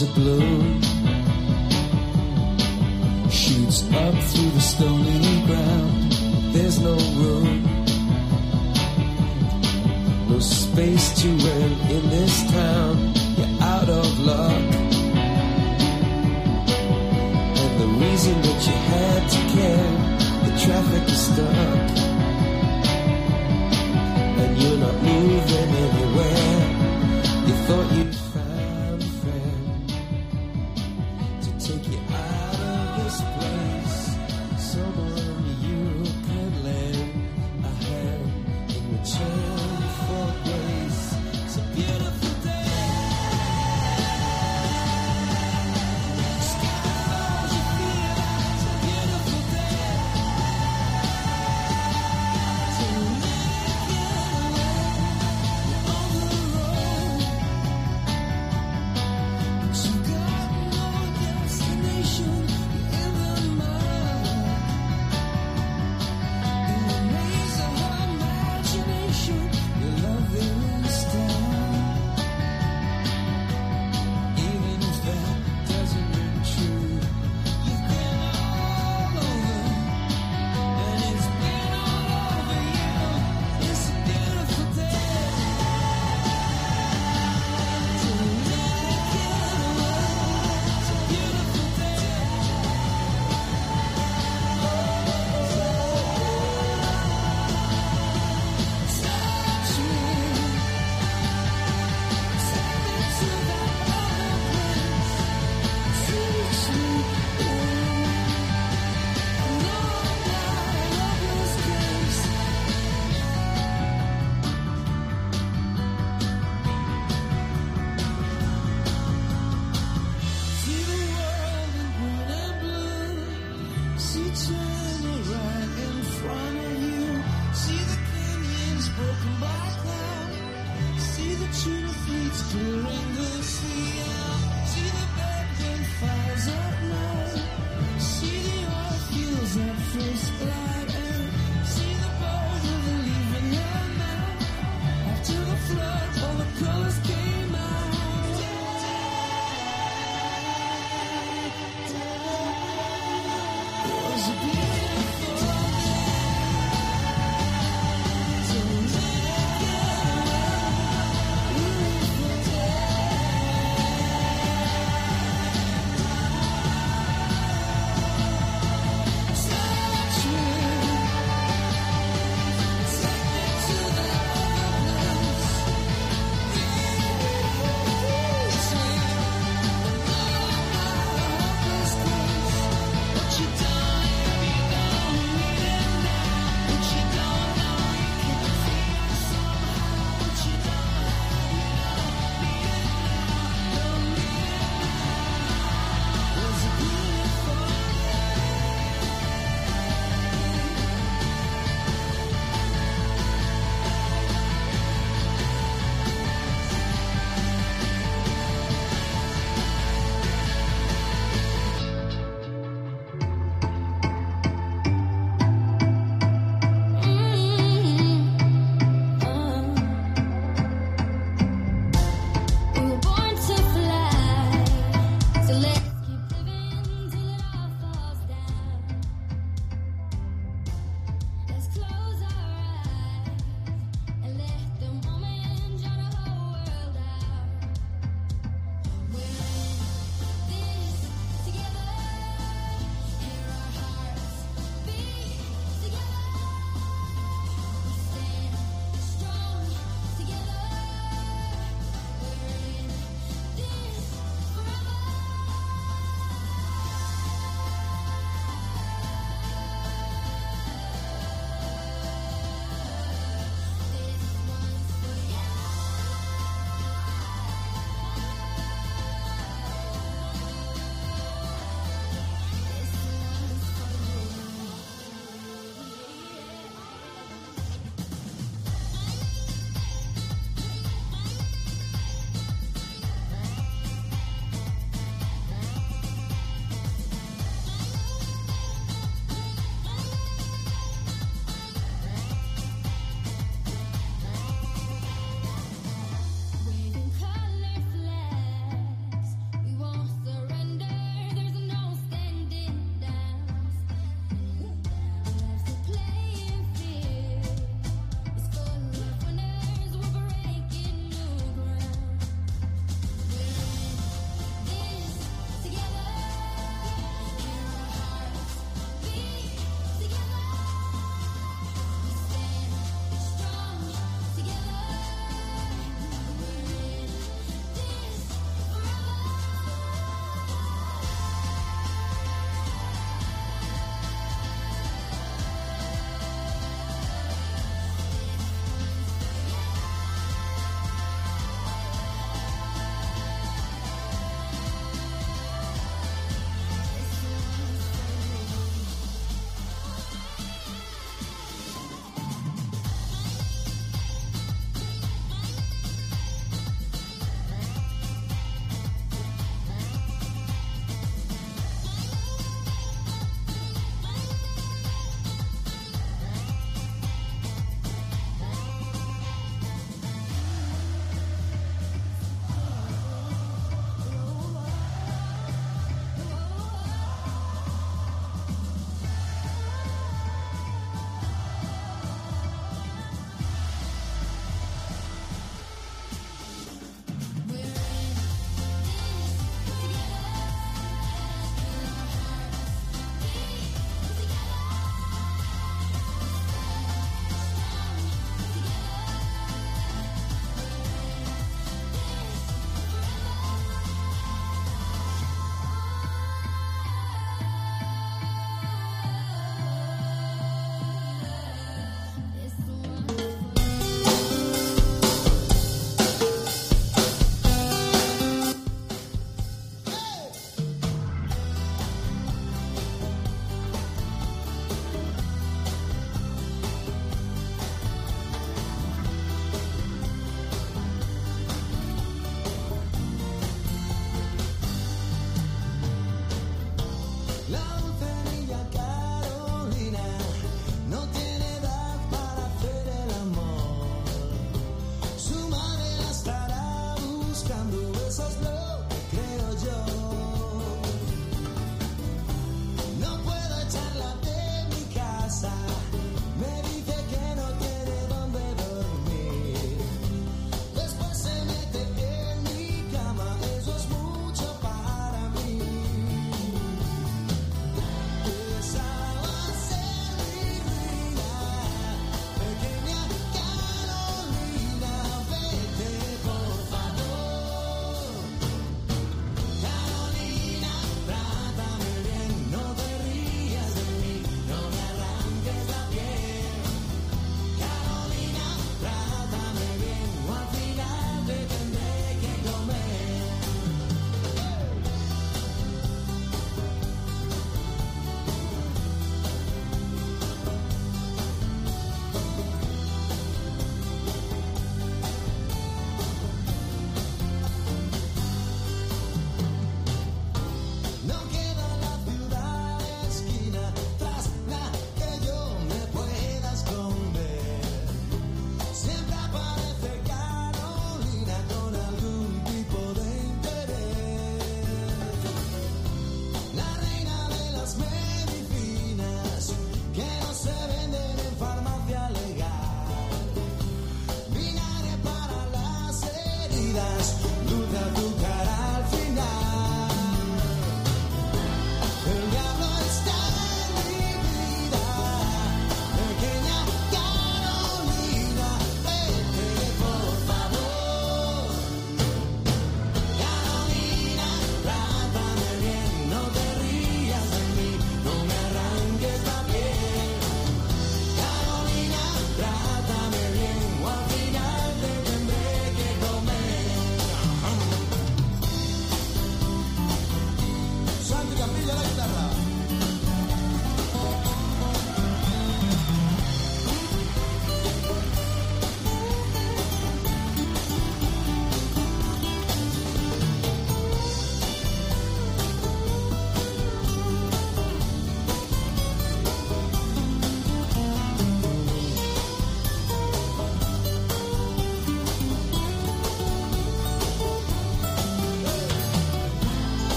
rays blue shoots up through the stony ground. There's no room, no space to run in this town. You're out of luck, and the reason that you had to care, the traffic is stuck, and you're not moving anywhere. You thought you'd.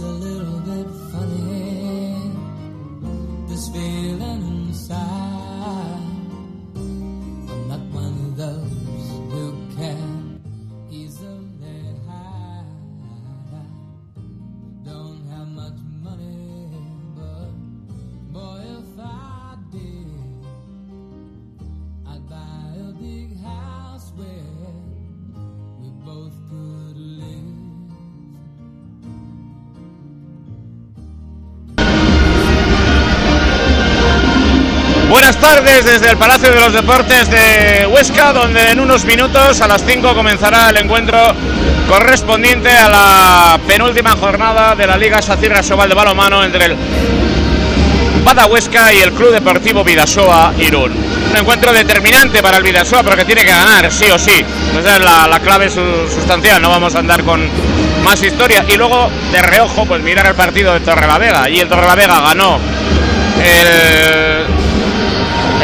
A little Buenas tardes desde el Palacio de los Deportes de Huesca, donde en unos minutos a las 5 comenzará el encuentro correspondiente a la penúltima jornada de la Liga Sacirra Sobal de Balomano entre el Bada Huesca y el Club Deportivo Vidasoa Irún. Un encuentro determinante para el Vidasoa, pero que tiene que ganar, sí o sí. Esa es la, la clave su- sustancial, no vamos a andar con más historia. Y luego, de reojo, pues mirar el partido de Torrelavega. Y el Torrelavega ganó el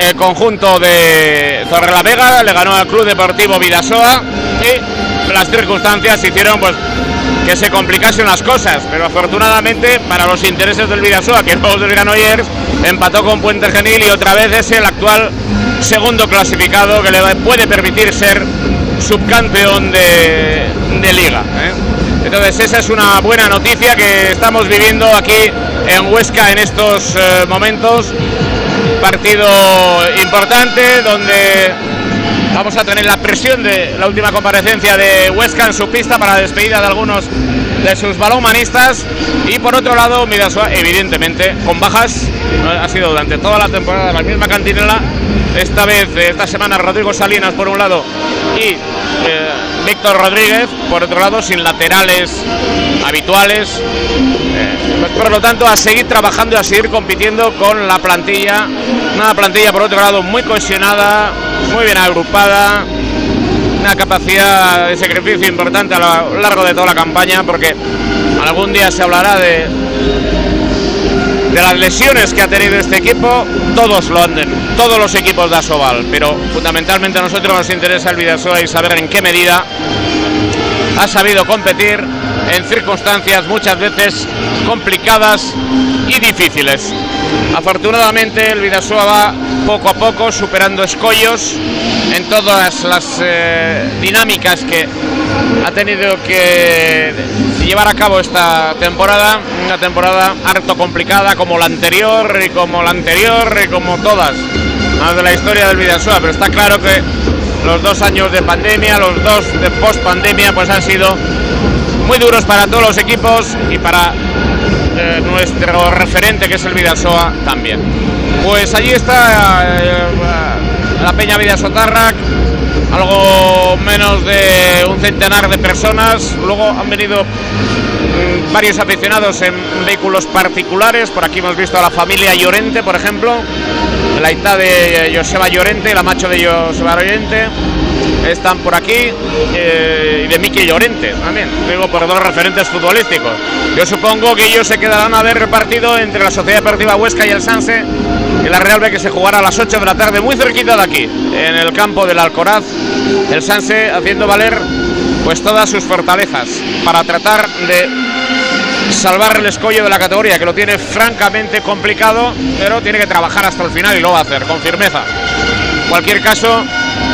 el conjunto de Torrelavega le ganó al Club Deportivo Vidasoa y las circunstancias hicieron pues que se complicasen las cosas, pero afortunadamente para los intereses del Vidasoa, que no del Granollers, empató con Puente Genil y otra vez es el actual segundo clasificado que le puede permitir ser subcampeón de, de liga. ¿eh? Entonces esa es una buena noticia que estamos viviendo aquí en Huesca en estos eh, momentos. Partido importante donde vamos a tener la presión de la última comparecencia de Huesca en su pista para la despedida de algunos de sus balonmanistas y por otro lado Midasua evidentemente con bajas ha sido durante toda la temporada la misma cantinela. Esta vez esta semana Rodrigo Salinas por un lado y eh, Víctor Rodríguez por otro lado sin laterales habituales. eh, por lo tanto a seguir trabajando a seguir compitiendo con la plantilla. Una plantilla por otro lado muy cohesionada muy bien agrupada. Una capacidad de sacrificio importante a lo largo de toda la campaña porque algún día se hablará de de las lesiones que ha tenido este equipo, todos lo anden, todos los equipos de Asobal, pero fundamentalmente a nosotros nos interesa el Vidasoa y saber en qué medida ha sabido competir en circunstancias muchas veces complicadas y difíciles. Afortunadamente el Vidasoa va poco a poco superando escollos en todas las eh, dinámicas que ha tenido que llevar a cabo esta temporada, una temporada harto complicada como la anterior y como la anterior y como todas más de la historia del Vidasoa, pero está claro que los dos años de pandemia, los dos de post pandemia, pues han sido muy duros para todos los equipos y para eh, nuestro referente que es el Vidasoa también. Pues allí está eh, la Peña Vidasotarrac, algo menos de un centenar de personas. Luego han venido mm, varios aficionados en vehículos particulares. Por aquí hemos visto a la familia Llorente, por ejemplo, la hija de Joseba Llorente, la macho de Joseba Llorente. Están por aquí eh, y de Miki Llorente también, digo por dos referentes futbolísticos. Yo supongo que ellos se quedarán a ver repartido entre la Sociedad Deportiva Huesca y el Sanse y la Real B que se jugará a las 8 de la tarde, muy cerquita de aquí, en el campo del Alcoraz. El Sanse haciendo valer pues todas sus fortalezas para tratar de salvar el escollo de la categoría, que lo tiene francamente complicado, pero tiene que trabajar hasta el final y lo va a hacer con firmeza. En cualquier caso,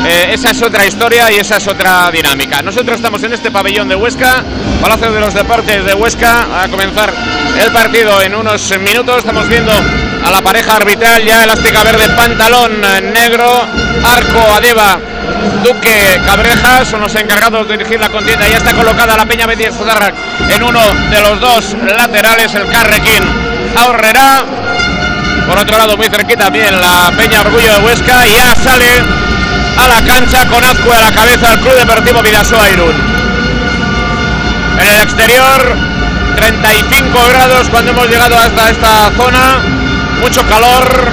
eh, esa es otra historia y esa es otra dinámica. Nosotros estamos en este pabellón de Huesca, Palacio de los Deportes de Huesca, a comenzar el partido en unos minutos. Estamos viendo a la pareja arbitral ya elástica verde, pantalón negro, arco Adeva, Duque Cabrejas son los encargados de dirigir la contienda. Ya está colocada la Peña Betis Zodarrac en uno de los dos laterales, el Carrequín ahorrerá. Por otro lado, muy cerquita también la Peña Orgullo de Huesca. Ya sale a la cancha con Azcue a la cabeza el Club Deportivo Vidasoa Irún. En el exterior, 35 grados cuando hemos llegado hasta esta zona. Mucho calor,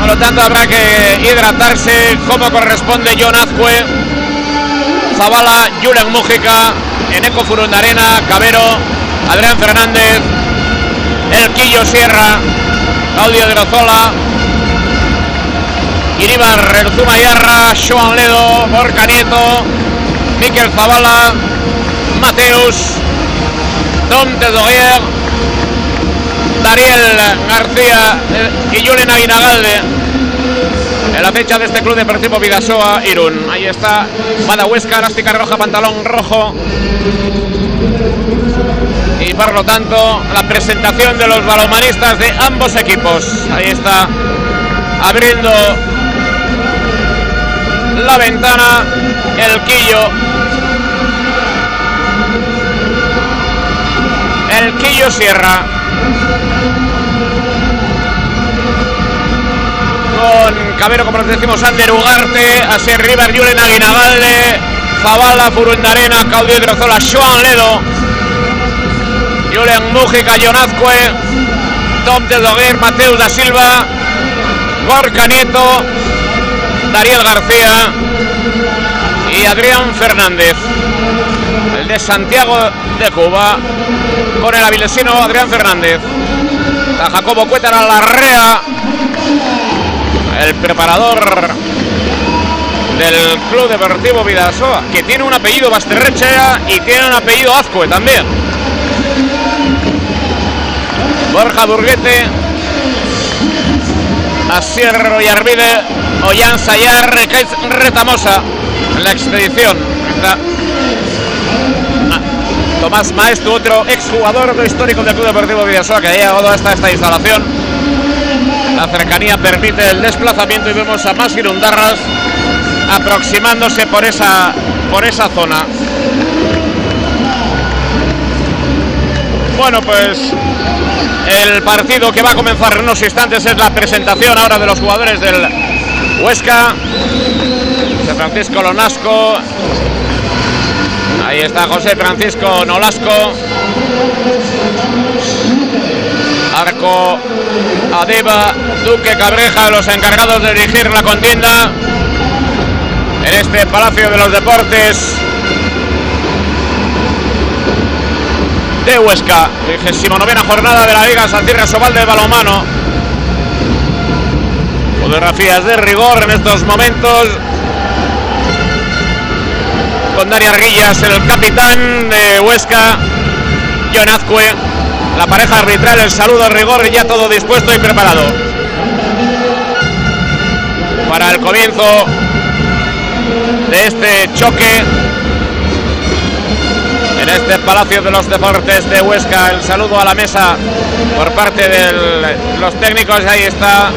por lo tanto habrá que hidratarse como corresponde John Azcue, Zavala, Julen Mújica, Eneco Furundarena, Cabero, Adrián Fernández, El Quillo Sierra, Claudio de Rozola, Iribar, Erzuma Yarra, Joan Ledo, Borca Nieto, Miquel Zavala, Mateus, Tom Tedoguer, Dariel García y Julen Aguinagalde en la fecha de este club deportivo Vidasoa Irún. Ahí está Bada Huesca, elástica roja, pantalón rojo. Y por lo tanto, la presentación de los balomanistas de ambos equipos. Ahí está abriendo la ventana el Quillo. El Quillo Sierra. con Cabero, como nos decimos, Ander Ugarte, así River, Julen Aguinagalde, Zavala, Furundarena, Claudio Drozola, Joan Ledo, Julen Mújica, Jonazcue, Tom de Doguer, Mateus da Silva, Gorka Nieto, Dariel García y Adrián Fernández. El de Santiago de Cuba, con el avilesino Adrián Fernández. A Jacobo Cuétara Larrea, el preparador del Club Deportivo Vidasoa, que tiene un apellido Basterrechea y tiene un apellido Azcue también. Borja Burguete, Asier y Arvide, Ollán Sayar, Retamosa en la expedición. Está Tomás Maestro, otro exjugador histórico del Club Deportivo Vidasoa que ha llegado hasta esta instalación. La cercanía permite el desplazamiento y vemos a más Girundarras aproximándose por esa, por esa zona. Bueno, pues el partido que va a comenzar en unos instantes es la presentación ahora de los jugadores del Huesca. José Francisco Lonasco. Ahí está José Francisco Nolasco. Arco Adeba, Duque Cabreja, los encargados de dirigir la contienda en este Palacio de los Deportes de Huesca. 29 jornada de la Liga Santirra Sobal de Balomano. Fotografías de rigor en estos momentos. Con Dani Arguillas, el capitán de Huesca, John Azcue, la pareja arbitral, el saludo de rigor ya todo dispuesto y preparado. Para el comienzo de este choque en este Palacio de los Deportes de Huesca. El saludo a la mesa por parte de los técnicos. Ahí está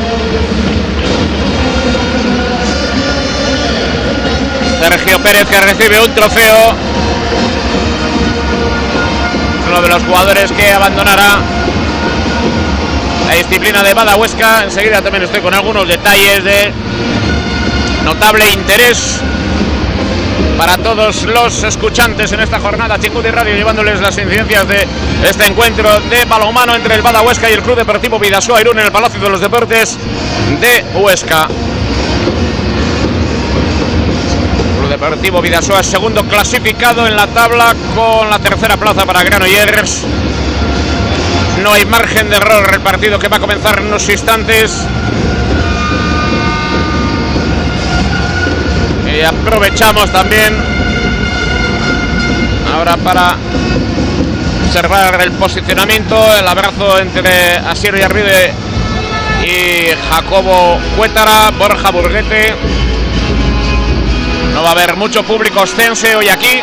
Sergio Pérez que recibe un trofeo. Uno de los jugadores que abandonará la disciplina de Bada Huesca. Enseguida también estoy con algunos detalles de notable interés para todos los escuchantes en esta jornada Chingudi Radio llevándoles las incidencias de este encuentro de balonmano entre el Bada Huesca y el Club Deportivo Vidasoa Irún en el Palacio de los Deportes de Huesca. Deportivo Vidasoa segundo clasificado en la tabla con la tercera plaza para Granollers. No hay margen de error el partido que va a comenzar en unos instantes. Y aprovechamos también ahora para observar el posicionamiento, el abrazo entre Asier Yarride y Jacobo Cuétara, Borja Burguete. No va a haber mucho público ostense hoy aquí.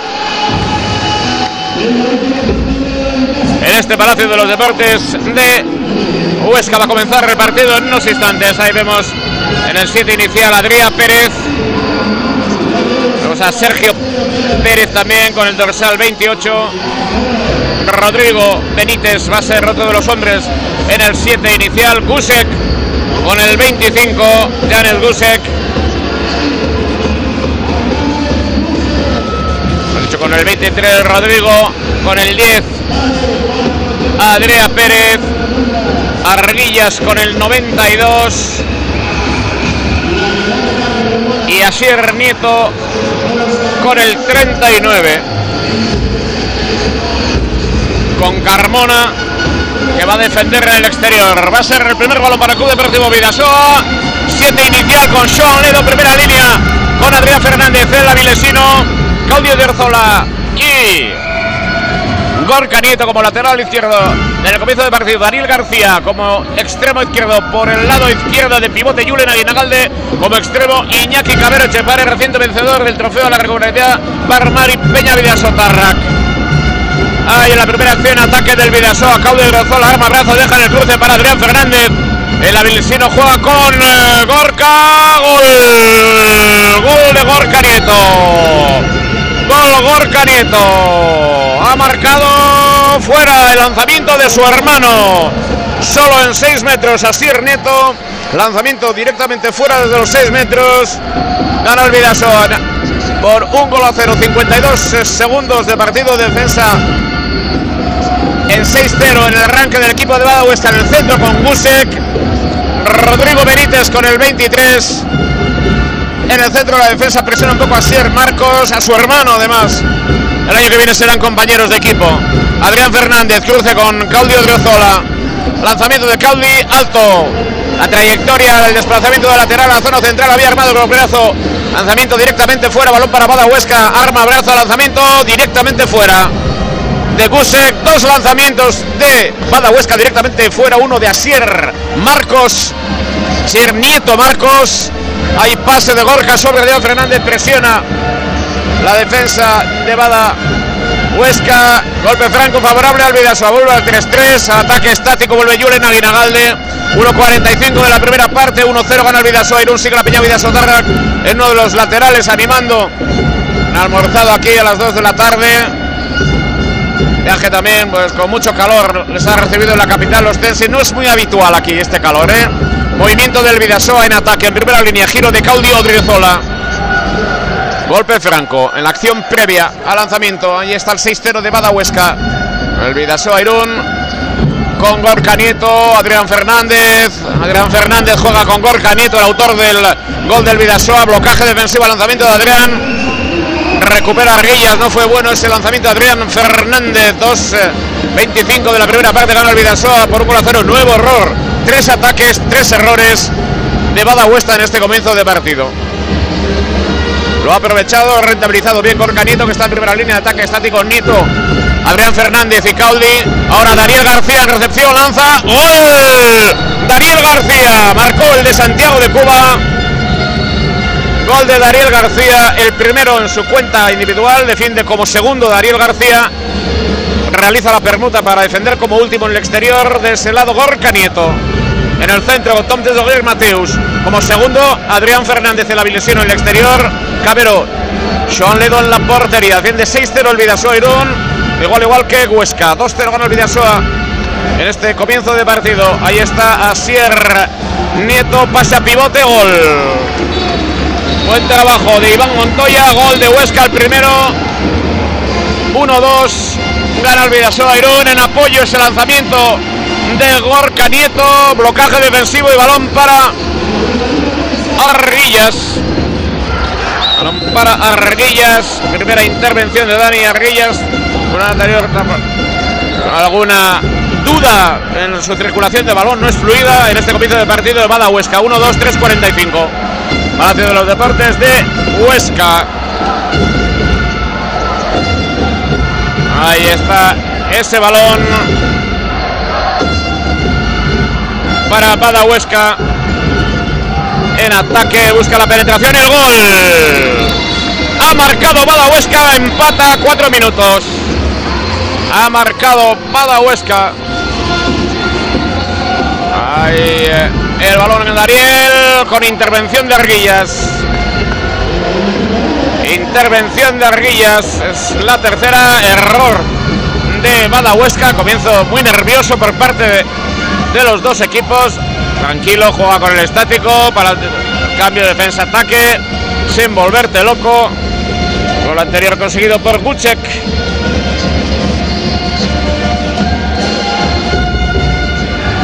En este Palacio de los Deportes de Huesca va a comenzar el partido en unos instantes. Ahí vemos en el 7 inicial Adrián Pérez. Vemos a Sergio Pérez también con el dorsal 28. Rodrigo Benítez va a ser otro de los hombres en el 7 inicial. Gusek con el 25. Janet Gusek. Con el 23 Rodrigo. Con el 10 Adrián Pérez. Arguillas con el 92 y Asier Nieto con el 39. Con Carmona que va a defender en el exterior. Va a ser el primer balón para el Club Deportivo Vidasoa. 7 inicial con Sean Ledo, primera línea con Adrián Fernández, el avilesino, Claudio de Orzola y Gorka Nieto como lateral izquierdo en el comienzo del partido. Daniel García como extremo izquierdo por el lado izquierdo de pivote Julen Aguinagalde como extremo Iñaki Cabero Chepare, reciente vencedor del trofeo de la regularidad Barmari Peña Vidasotarrac. Ahí en la primera acción, ataque del Vidasoa, Claudio de Orzola, amarrazo, deja en el cruce para Adrián Fernández. El avilesino juega con eh, Gorka. Gol. Gol de Gorka Nieto. Gol Gorka Nieto. Ha marcado fuera el lanzamiento de su hermano. Solo en 6 metros Asier Nieto. Lanzamiento directamente fuera desde los 6 metros. Gana el Vidasoa por un gol a 0. 52 segundos de partido. Defensa en 6-0 en el arranque del equipo de Bada Huesca en el centro con Gusek. Rodrigo Benítez con el 23. En el centro la defensa presiona un poco a Sier Marcos, a su hermano además. El año que viene serán compañeros de equipo. Adrián Fernández cruce con Claudio Driozola. Lanzamiento de Caudi, alto. La trayectoria del desplazamiento de lateral a la zona central había armado con brazo. Lanzamiento directamente fuera, balón para Bada Huesca. Arma, brazo, lanzamiento directamente fuera. De Gusek, dos lanzamientos de Bada Huesca directamente fuera. Uno de Asier Marcos. Asier Nieto Marcos. Hay pase de Gorka sobre Leo Fernández. Presiona la defensa de Bada Huesca, golpe franco favorable al Vidasoa, vuelve al 3-3, ataque estático, vuelve Julen Aguinagalde, 1.45 de la primera parte, 1-0 gana el Vidasoa, Irún sigue la Peña Vidasoa Targa en uno de los laterales animando, un almorzado aquí a las 2 de la tarde, viaje también pues con mucho calor, les ha recibido en la capital los Tensi, no es muy habitual aquí este calor, ¿eh? Movimiento del Vidasoa en ataque, en primera línea, giro de Claudio Odriozola. Golpe franco en la acción previa al lanzamiento. Ahí está el 6-0 de Bada Huesca. El Vidasoa Irún con Gorka Nieto, Adrián Fernández. Adrián Fernández juega con Gorka Nieto, el autor del gol del Vidasoa. Blocaje defensivo al lanzamiento de Adrián. Recupera Arguillas, no fue bueno ese lanzamiento de Adrián Fernández. 2-25 de la primera parte, gana el Vidasoa por 1 0. Nuevo error. Tres ataques, tres errores de Bada Huesca en este comienzo de partido. Lo ha aprovechado, rentabilizado bien Gorka Nieto, que está en primera línea de ataque estático. Nieto, Adrián Fernández y Caudi. Ahora Daniel García en recepción, lanza. ¡Gol! Daniel García marcó el de Santiago de Cuba. Gol de Daniel García, el primero en su cuenta individual. Defiende como segundo Daniel García. Realiza la permuta para defender como último en el exterior de ese lado Gorka Nieto. En el centro, Tom de Mateus. Como segundo, Adrián Fernández en la en el exterior. Cabero. Sean Ledo en la portería. Defiende 6-0 el Vidasoa Irún. Igual, igual que Huesca. 2-0 gana el Vidasoa en este comienzo de partido. Ahí está Asier Nieto. Pasa pivote, gol. Buen trabajo de Iván Montoya. Gol de Huesca el primero. 1-2. Gana el Vidasoa Irún. En apoyo ese lanzamiento de Gorka Nieto. Blocaje defensivo y balón para Arguillas. Balón para Arguillas. Primera intervención de Dani Arguillas. Una anterior alguna duda en su circulación de balón. No es fluida en este comienzo de partido de Bada Huesca. 1-2, 3-45. Palacio de los Deportes de Huesca. Ahí está ese balón para Bada Huesca. En ataque, busca la penetración el gol. Ha marcado Bada Huesca, empata cuatro minutos. Ha marcado Bada Huesca. Ahí eh, el balón en el Dariel con intervención de Arguillas. Intervención de Arguillas es la tercera error de Bada Huesca. Comienzo muy nervioso por parte de, los dos equipos. Tranquilo, juega con el estático para el cambio de defensa-ataque sin volverte loco. Con lo anterior conseguido por Gucek.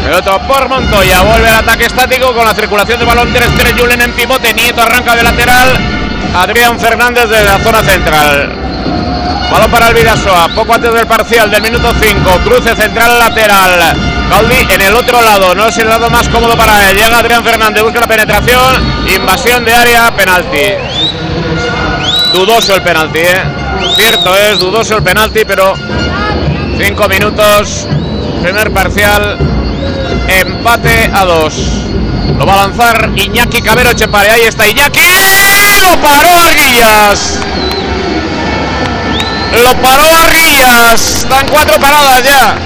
Pelota por Montoya, vuelve al ataque estático con la circulación de balón 3-3 Julen en pivote, Nieto arranca de lateral, Adrián Fernández de la zona central. Balón para el Vidasoa, poco antes del parcial del minuto 5, cruce central lateral. Gaudí en el otro lado, no es el lado más cómodo para él. Llega Adrián Fernández, busca la penetración, invasión de área, penalti. Dudoso el penalti, ¿eh? Cierto es, dudoso el penalti, pero 5 minutos, primer parcial, empate a 2. Lo va a lanzar Iñaki Cabero Chepare. Ahí está Iñaki. Lo paró Arguillas. Lo paró Arguillas. Están cuatro paradas ya.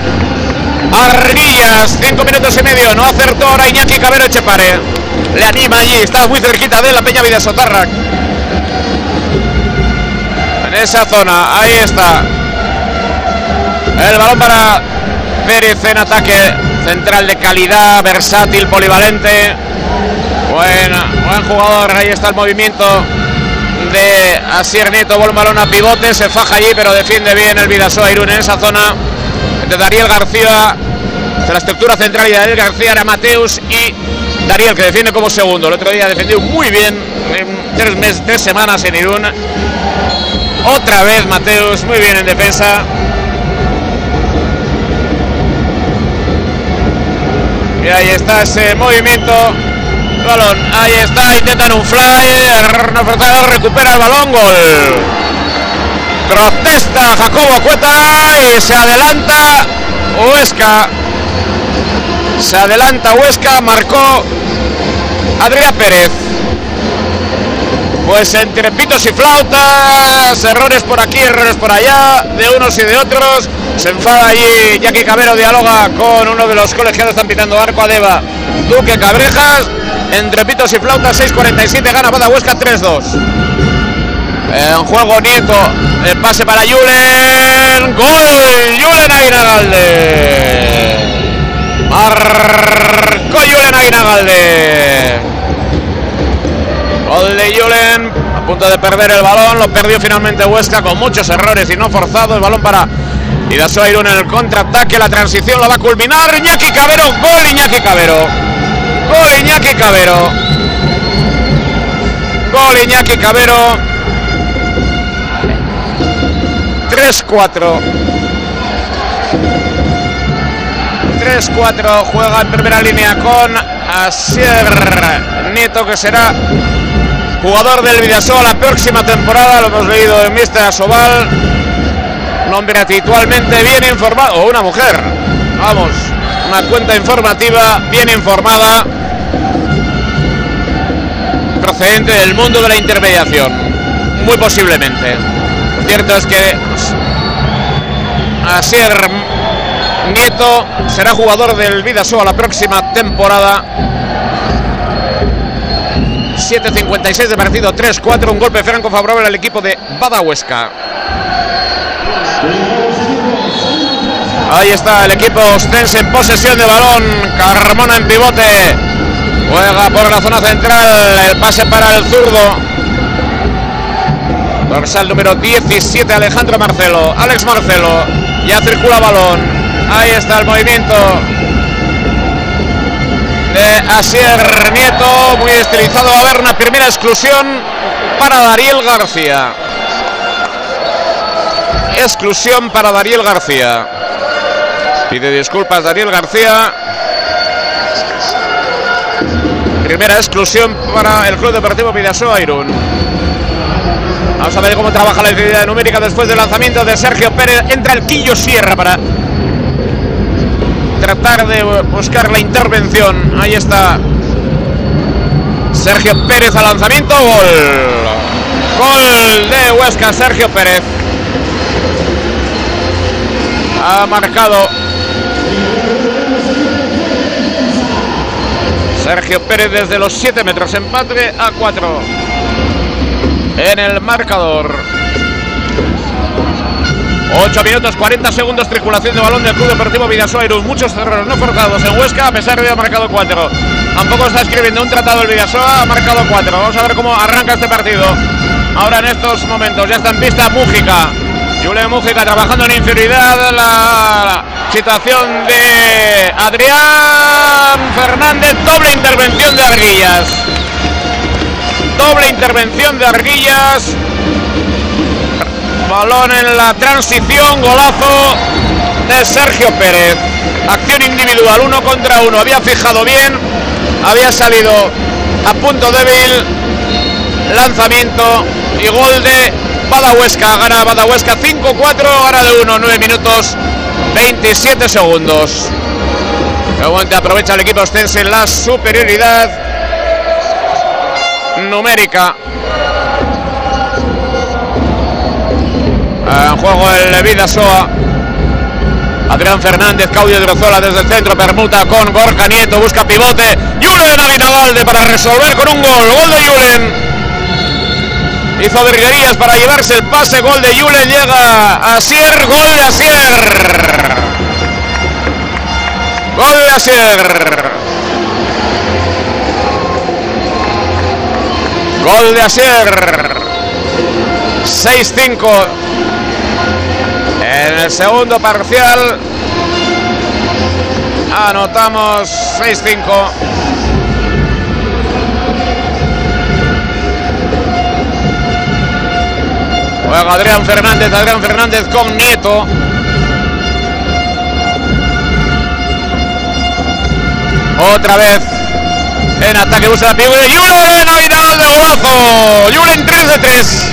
Arguillas, cinco minutos y medio. No acertó ahora Iñaki Cabero Chepare. Le anima allí. Está muy cerquita de la Peña Vida Sotarrac. En esa zona. Ahí está. El balón para Pérez en ataque. Central de calidad, versátil, polivalente. Buena, buen jugador. Ahí está el movimiento de Asier. Buen balón a pivote. Se faja allí, pero defiende bien el Vidasoa Irún en esa zona. De Dariel García. La estructura central y Dariel García era Mateus y Dariel que defiende como segundo. El otro día defendió muy bien. En tres, meses, tres semanas en Irún. Otra vez Mateus, muy bien en defensa. Y ahí está ese movimiento. Balón, ahí está, intentan un fly. No forzado, recupera el balón, gol. Protesta Jacobo Cueta y se adelanta Huesca. Se adelanta Huesca, marcó Adrián Pérez. Pues entre pitos y flautas, errores por aquí, errores por allá, de unos y de otros. Se enfada allí Jackie Cabero, dialoga con uno de los colegiados, están pitando arco a Deva. Duque Cabrejas, entre pitos y flautas, 6.47, gana Bada Huesca 3-2. En juego Nieto, el pase para Julen, gol, Julen Aguinagalde. Marcó Julen Aguinagalde. Gol de Julen, a punto de perder el balón, lo perdió finalmente Huesca con muchos errores y no forzado. El balón para Idaso Irún en el contraataque, la transición la va a culminar. Iñaki Cabero, gol Iñaki Cabero. Gol Iñaki Cabero. Gol Iñaki Cabero. 3-4. 3-4 juega en primera línea con Asier Nieto que será jugador del Vidasoa la próxima temporada, lo hemos leído en Mister Asobal, nombre habitualmente bien informado, o una mujer, vamos, una cuenta informativa bien informada, procedente del mundo de la intermediación, muy posiblemente. Cierto es que Asier Nieto será jugador del Vidasoa la próxima temporada. 7.56 de partido, 3-4, un golpe franco favorable al equipo de Badahuesca. Ahí está el equipo ostense en posesión de balón. Carmona en pivote. Juega por la zona central. El pase para el zurdo. Dorsal número 17, Alejandro Marcelo. Alex Marcelo. Ya circula balón. Ahí está el movimiento de Asier Nieto, muy estilizado. Va a haber una primera exclusión para Dariel García. Exclusión para Dariel García. Pide disculpas Dariel García. Primera exclusión para el Club Deportivo Vidasoa Irún. Vamos a ver cómo trabaja la identidad numérica después del lanzamiento de Sergio Pérez. Entra el Quillo Sierra para tratar de buscar la intervención. Ahí está Sergio Pérez al lanzamiento. Gol. Gol de Huesca, Sergio Pérez. Ha marcado Sergio Pérez desde los 7 metros. Empate a 4 en el marcador. 8 minutos 40 segundos, tripulación de balón del Club Deportivo Vidasoa. Muchos errores no forzados en Huesca, a pesar de haber marcado 4. Tampoco está escribiendo un tratado el Vidasoa, ha marcado 4. Vamos a ver cómo arranca este partido. Ahora en estos momentos ya está en pista Mújica. Julen Mújica trabajando en inferioridad. La situación de Adrián Fernández. Doble intervención de Arguillas. Doble intervención de Arguillas. Balón en la transición, golazo de Sergio Pérez. Acción individual, uno contra uno. Había fijado bien, había salido a punto débil. Lanzamiento y gol de Badahuesca. Gana Badahuesca 5-4, ahora de 1, 9 minutos 27 segundos. Aguante, aprovecha el equipo ostense la superioridad numérica. En juego el Vidasoa. Adrián Fernández, Claudio Drozola desde el centro, permuta con Gorka Nieto, busca pivote. Julen Aguinagalde para resolver con un gol. Gol de Julen. Hizo virguerías para llevarse el pase. Gol de Julen. Llega Asier. Gol de Asier. Gol de Asier. Gol de Asier. 6-5 en el segundo parcial. Anotamos 6-5. Adrián Fernández, Adrián Fernández con Nieto. Otra vez en ataque busca la pivote. Julen Aguinaldo de golazo. Julen 3 de 3.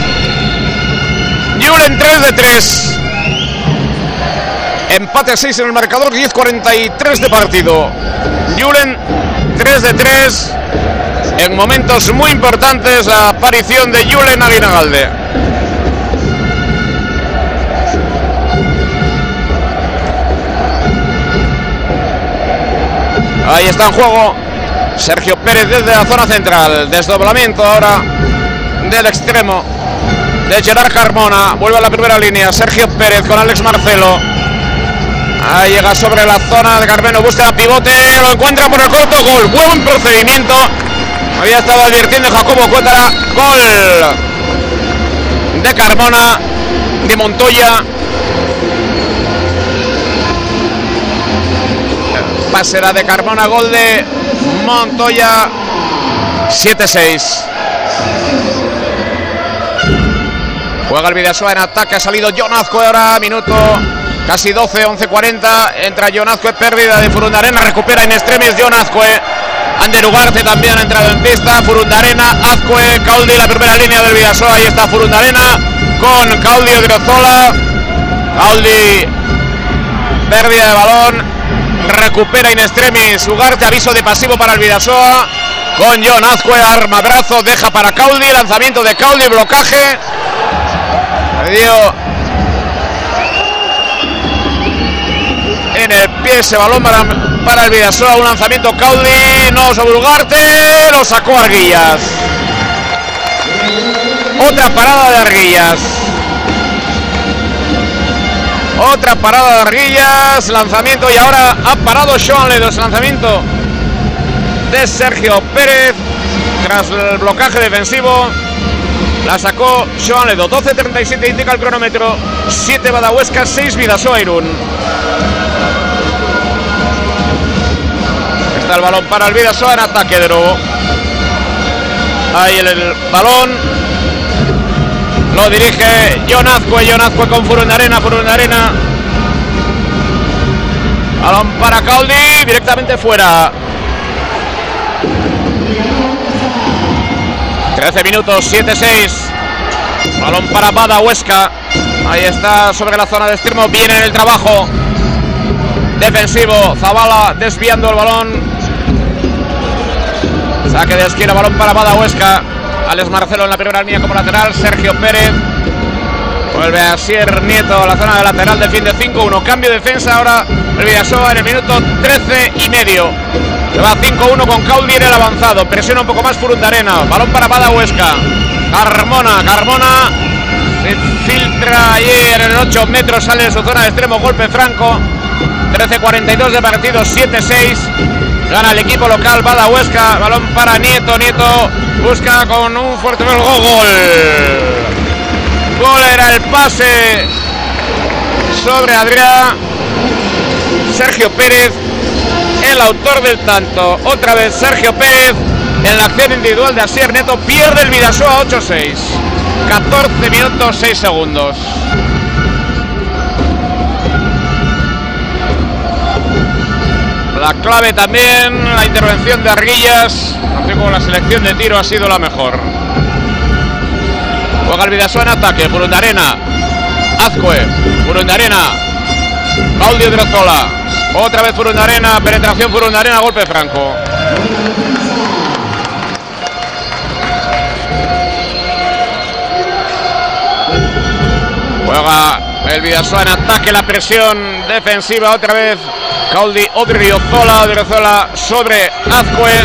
Julen 3 de 3. Empate 6 en el marcador, 10-43 de partido. Julen 3 de 3. En momentos muy importantes la aparición de Julen Aguinalde. Ahí está en juego Sergio Pérez desde la zona central. Desdoblamiento ahora del extremo de Gerard Carmona. Vuelve a la primera línea. Sergio Pérez con Alex Marcelo. Ahí llega sobre la zona de Carmeno. Busca pivote. Lo encuentra por el corto. Gol. Buen procedimiento. Había estado advirtiendo Jacobo Cuétara. Gol de Carmona. De Montoya. Pasera de Carmona. Gol de Montoya 7-6. Juega el Vidasoa en ataque. Ha salido Jonazco ahora. Minuto casi 12, 11-40. Entra Jonazco. Pérdida de Furundarena. Recupera en extremis Jonazque. Ander Ugarte también ha entrado en pista. Furundarena, Azcue, Caudi, la primera línea del Vidasoa. Ahí está Furundarena con Caudi Odriozola. Caudi, pérdida de balón recupera in extremis Ugarte, aviso de pasivo para el Vidasoa. Con John Azcue, arma brazo, deja para Caudi, lanzamiento de Caudi, blocaje. en el pie ese balón para, para el Vidasoa, un lanzamiento Caudi, no sobre Ugarte, lo sacó Arguillas. Otra parada de Arguillas. Otra parada de Arguillas, lanzamiento y ahora ha parado Sean Ledos, lanzamiento de Sergio Pérez tras el blocaje defensivo. La sacó Sean Ledo, 12.37 indica el cronómetro, 7 Badahuesca, 6 Vidasoa Irún. Está el balón para el Vidasoa en ataque de nuevo. Ahí el, el balón, lo dirige John Azcue, John Azcue con Furundarena, Furundarena. Balón para Caudi, directamente fuera. 13 minutos, 7-6. Balón para Bada Huesca. Ahí está sobre la zona de extremo. Viene en el trabajo defensivo. Zabala desviando el balón. Saque de esquina, balón para Bada Huesca. Alex Marcelo en la primera línea como lateral. Sergio Pérez. Vuelve a Sier Nieto a la zona de lateral de fin de 5-1. Cambio de defensa ahora el Villasoa en el minuto 13 y medio. Se va 5-1 con Caudi en el avanzado. Presiona un poco más Furundarena. Balón para Pada Huesca. Carmona, Carmona. Se filtra ayer en el 8 metros. Sale de su zona de extremo. Golpe franco. 13-42 de partido. 7-6. Gana el equipo local, Bada Huesca, balón para Nieto, Nieto busca con un fuerte gol, gol. Gol era el pase sobre Adrián. Sergio Pérez, el autor del tanto. Otra vez Sergio Pérez en la acción individual de Asier Neto pierde el Vidasoa 8-6. 14 minutos 6 segundos. La clave también, la intervención de Arguillas, así como la selección de tiro ha sido la mejor. Juega el Vidasoa en ataque, Furundarena, Azcue, Furundarena, Claudio Drozola, otra vez Furundarena, penetración Furundarena, golpe franco. Juega el Vidasoa en ataque, la presión defensiva otra vez. Caudi Odriozola, Odriozola sobre Azcue.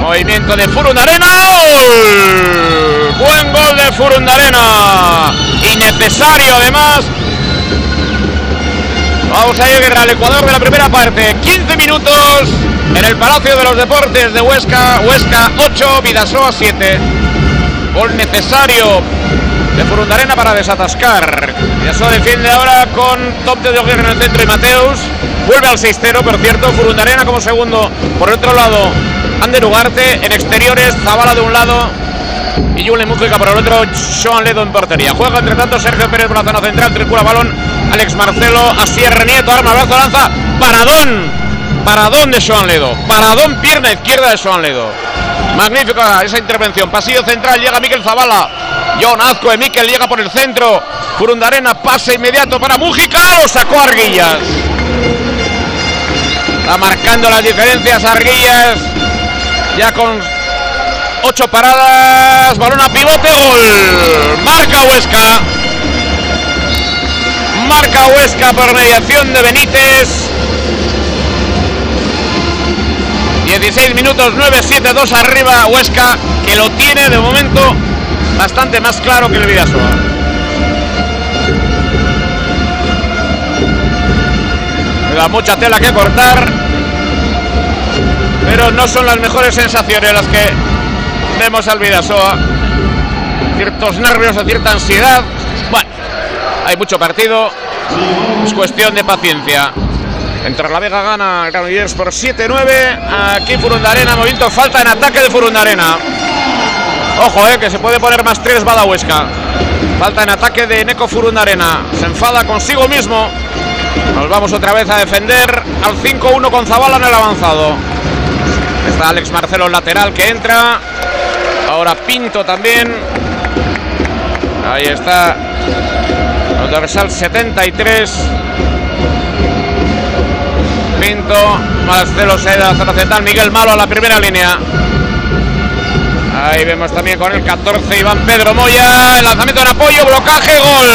Movimiento de Furundarena. ¡Gol! Buen gol de Furundarena. Innecesario además. Vamos a ir al Ecuador de la primera parte. 15 minutos en el Palacio de los Deportes de Huesca. Huesca 8, Vidasoa 7. Gol necesario de Furundarena para desatascar. Vidasoa defiende ahora con Top de Oguer en el centro y Mateus. Vuelve al 6-0, por cierto. Furundarena como segundo. Por otro lado, Ander Ugarte. En exteriores, Zabala de un lado. Y Julen Mújica por el otro. Sean Ledo en portería. Juega entre tanto Sergio Pérez por la zona central. Tricula balón. Alex Marcelo. Asier Nieto. Arma brazo lanza. Paradón Paradón de Joan Ledo. Paradón pierna izquierda de Joan Ledo. Magnífica esa intervención. Pasillo central, llega Miquel Zavala. John Azcue, Miquel llega por el centro. Furundarena, pase inmediato para Mújica. Lo sacó Arguillas. Está marcando las diferencias Arguillas. Ya con ocho paradas. Balón a pivote, gol. Marca Huesca. Marca Huesca por mediación de Benítez. 16 minutos 9-7-2 arriba Huesca, que lo tiene de momento bastante más claro que el Vidasoa. da mucha tela que cortar, pero no son las mejores sensaciones las que vemos al Vidasoa. Ciertos nervios o cierta ansiedad. Bueno, hay mucho partido, es cuestión de paciencia. Entre la Vega gana Granollers por 7-9. Aquí Furundarena, movimiento falta en ataque de Furundarena. Ojo, eh, que se puede poner más 3 Bada Huesca. Falta en ataque de Neko Furundarena. Se enfada consigo mismo. Nos vamos otra vez a defender al 5-1 con Zabala en el avanzado. Está Alex Marcelo lateral que entra. Ahora Pinto también. Ahí está. El dorsal 73. Pinto, Marcelo Seda, zona central, Miguel Malo a la primera línea. Ahí vemos también con el 14 Iván Pedro Moya, el lanzamiento en apoyo, blocaje, gol.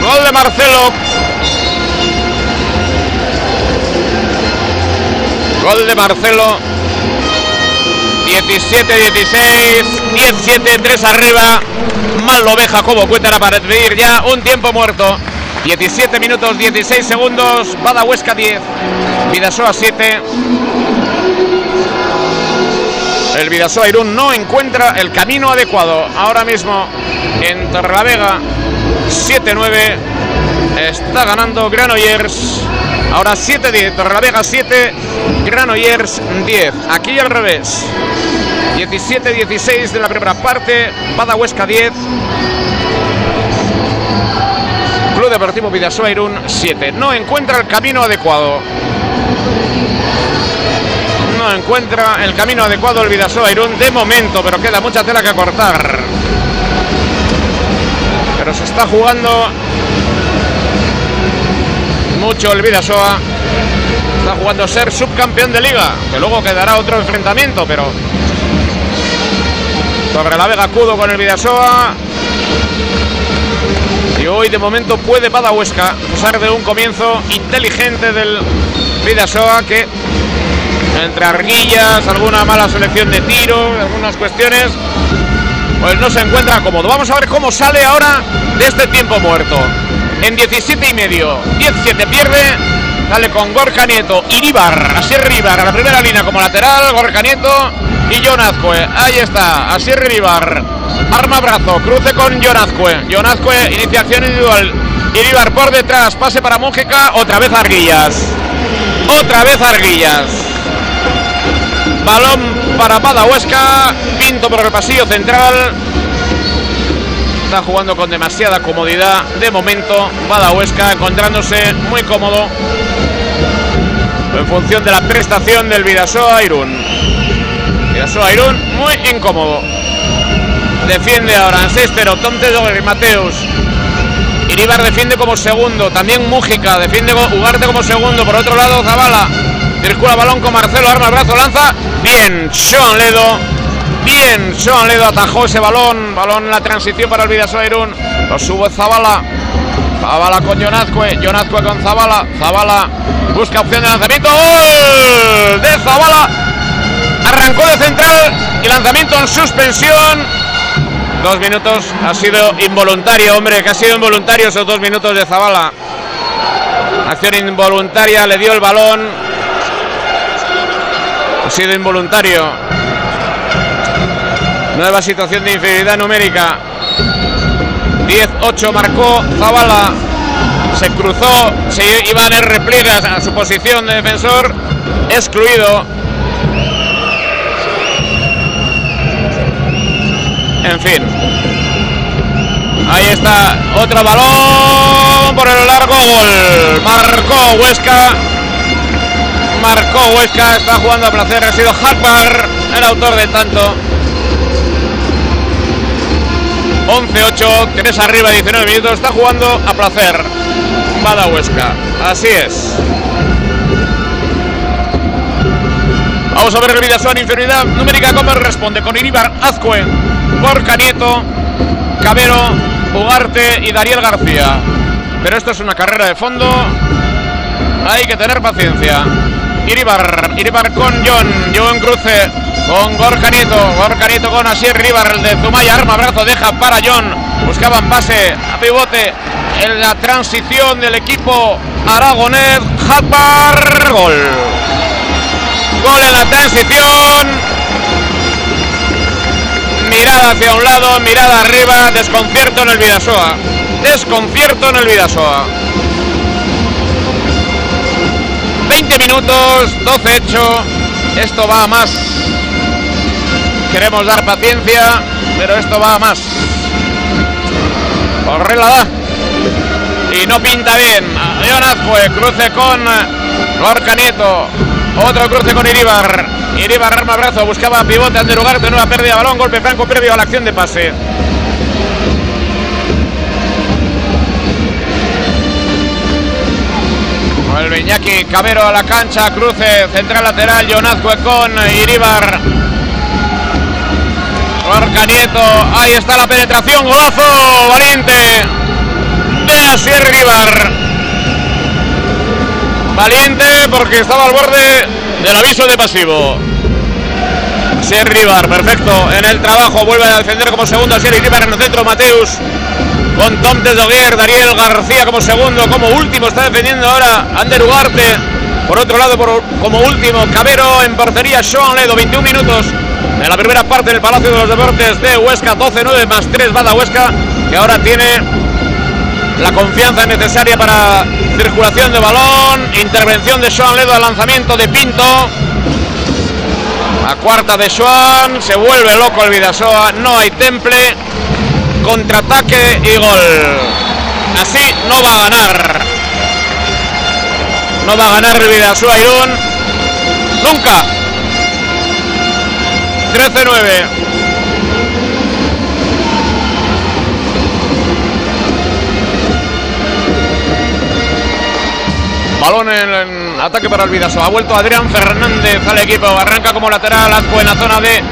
Gol de Marcelo. Gol de Marcelo. 17-16, 17, 3 arriba. Mal lo ve Jacobo para decidir ya un tiempo muerto. 17 minutos 16 segundos, Bada Huesca 10, Vidasoa 7. El Vidasoa Irún no encuentra el camino adecuado. Ahora mismo en Torrelavega 7-9 está ganando Granollers. Ahora 7-10, Torrelavega 7, Granollers 10. Aquí al revés. 17-16 de la primera parte, Bada Huesca 10, Club Deportivo Vidasoa Irún 7. No encuentra el camino adecuado. Encuentra el camino adecuado el Vidasoa Irún de momento, pero queda mucha tela que cortar. Pero se está jugando mucho el Vidasoa. Está jugando ser subcampeón de liga, que luego quedará otro enfrentamiento, pero sobre la Vega Cudo con el Vidasoa. Y hoy de momento puede Huesca, a pesar de un comienzo inteligente del Vidasoa que entre arguillas, alguna mala selección de tiro, algunas cuestiones, pues no se encuentra cómodo. Vamos a ver cómo sale ahora de este tiempo muerto. En 17 y medio, 17 pierde, sale con Gorka Nieto, Iribar, así Ribar a la primera línea como lateral, Gorka Nieto y John Azcue. Ahí está, así Ribar. Arma brazo, cruce con John Azcue. John Azcue, iniciación individual. Iribar por detrás, pase para Mújica, otra vez Arguillas. Otra vez Arguillas. Balón para Bada Huesca, Pinto por el pasillo central. Está jugando con demasiada comodidad de momento. Bada Huesca encontrándose muy cómodo en función de la prestación del Vidasoa Irún. Vidasoa Irún muy incómodo. Defiende ahora Ancestero, Tonte y Mateus. Iribar defiende como segundo. También Mújica defiende Ugarte como segundo. Por otro lado, Zavala. Circula balón con Marcelo, arma el brazo, lanza. Bien, Sean Ledo. Bien, Sean Ledo atajó ese balón. Balón en la transición para el Vidasoa Irún. Lo sube Zavala. Zavala con Jonazcue. Jonazcue con Zavala. Zavala busca opción de lanzamiento. ¡Gol! De Zavala. Arrancó de central y lanzamiento en suspensión. Dos minutos ha sido involuntario, hombre, que ha sido involuntario esos dos minutos de Zabala. Acción involuntaria, le dio el balón. Sido involuntario. Nueva situación de inferioridad numérica. 10-8 marcó Zabala. Se cruzó, se iba el repliegue a su posición de defensor. Excluido. En fin. Ahí está otro balón por el largo gol. Marcó Huesca marcó Huesca, está jugando a placer, ha sido Hakbar el autor del tanto. 11-8, 3 arriba, 19 minutos, está jugando a placer. Bada Huesca, así es. Vamos a ver Vidasoa inferioridad numérica cómo responde con Iribar Azcue, Borca Nieto, Cabero, Ugarte y Dariel García. Pero esto es una carrera de fondo. Hay que tener paciencia. Iribar, Iribar con John, John cruce con Gorka Nieto, Gorka Nieto con Asier Iribar, de Zumaya, arma brazo, deja para John, buscaban base a pivote en la transición del equipo aragonés, Hatbar, gol. Gol en la transición. Mirada hacia un lado, mirada arriba, desconcierto en el Vidasoa. Desconcierto en el Vidasoa. 20 minutos, 12 hecho. Esto va a más. Queremos dar paciencia, pero esto va a más. Corre la da. Y no pinta bien. Leon Azcue, cruce con Lorca Nieto. Otro cruce con Iribar. Iribar arma brazo, buscaba pivote ante lugar de nueva pérdida de balón, golpe franco previo a la acción de pase. Vuelve Iñaki Cabero a la cancha, cruce central lateral, Jonazcue con Iribar. Lorca Nieto, ahí está la penetración, golazo valiente de Asier Iribar. Valiente porque estaba al borde del aviso de pasivo. Asier Rivar, perfecto. En el trabajo vuelve a defender como segundo Asier Rivar en el centro Mateus. Con Tom Desdoguer, Dariel García como segundo, como último está defendiendo ahora Ander Ugarte. Por otro lado, como último, Cabero en portería, Sean Ledo, 21 minutos en la primera parte del Palacio de los Deportes de Huesca, 12-9 más 3 Bada Huesca, que ahora tiene la confianza necesaria para circulación de balón, intervención de Joan Ledo al lanzamiento de Pinto. La cuarta de Joan, se vuelve loco el Vidasoa, no hay temple, contraataque y gol. Así no va a ganar. No va a ganar el Vidasoa Irún. Nunca. 13-9. Balón en, ataque para el Vidaso. Ha vuelto Adrián Fernández al equipo. Arranca como lateral. Azco en la zona de.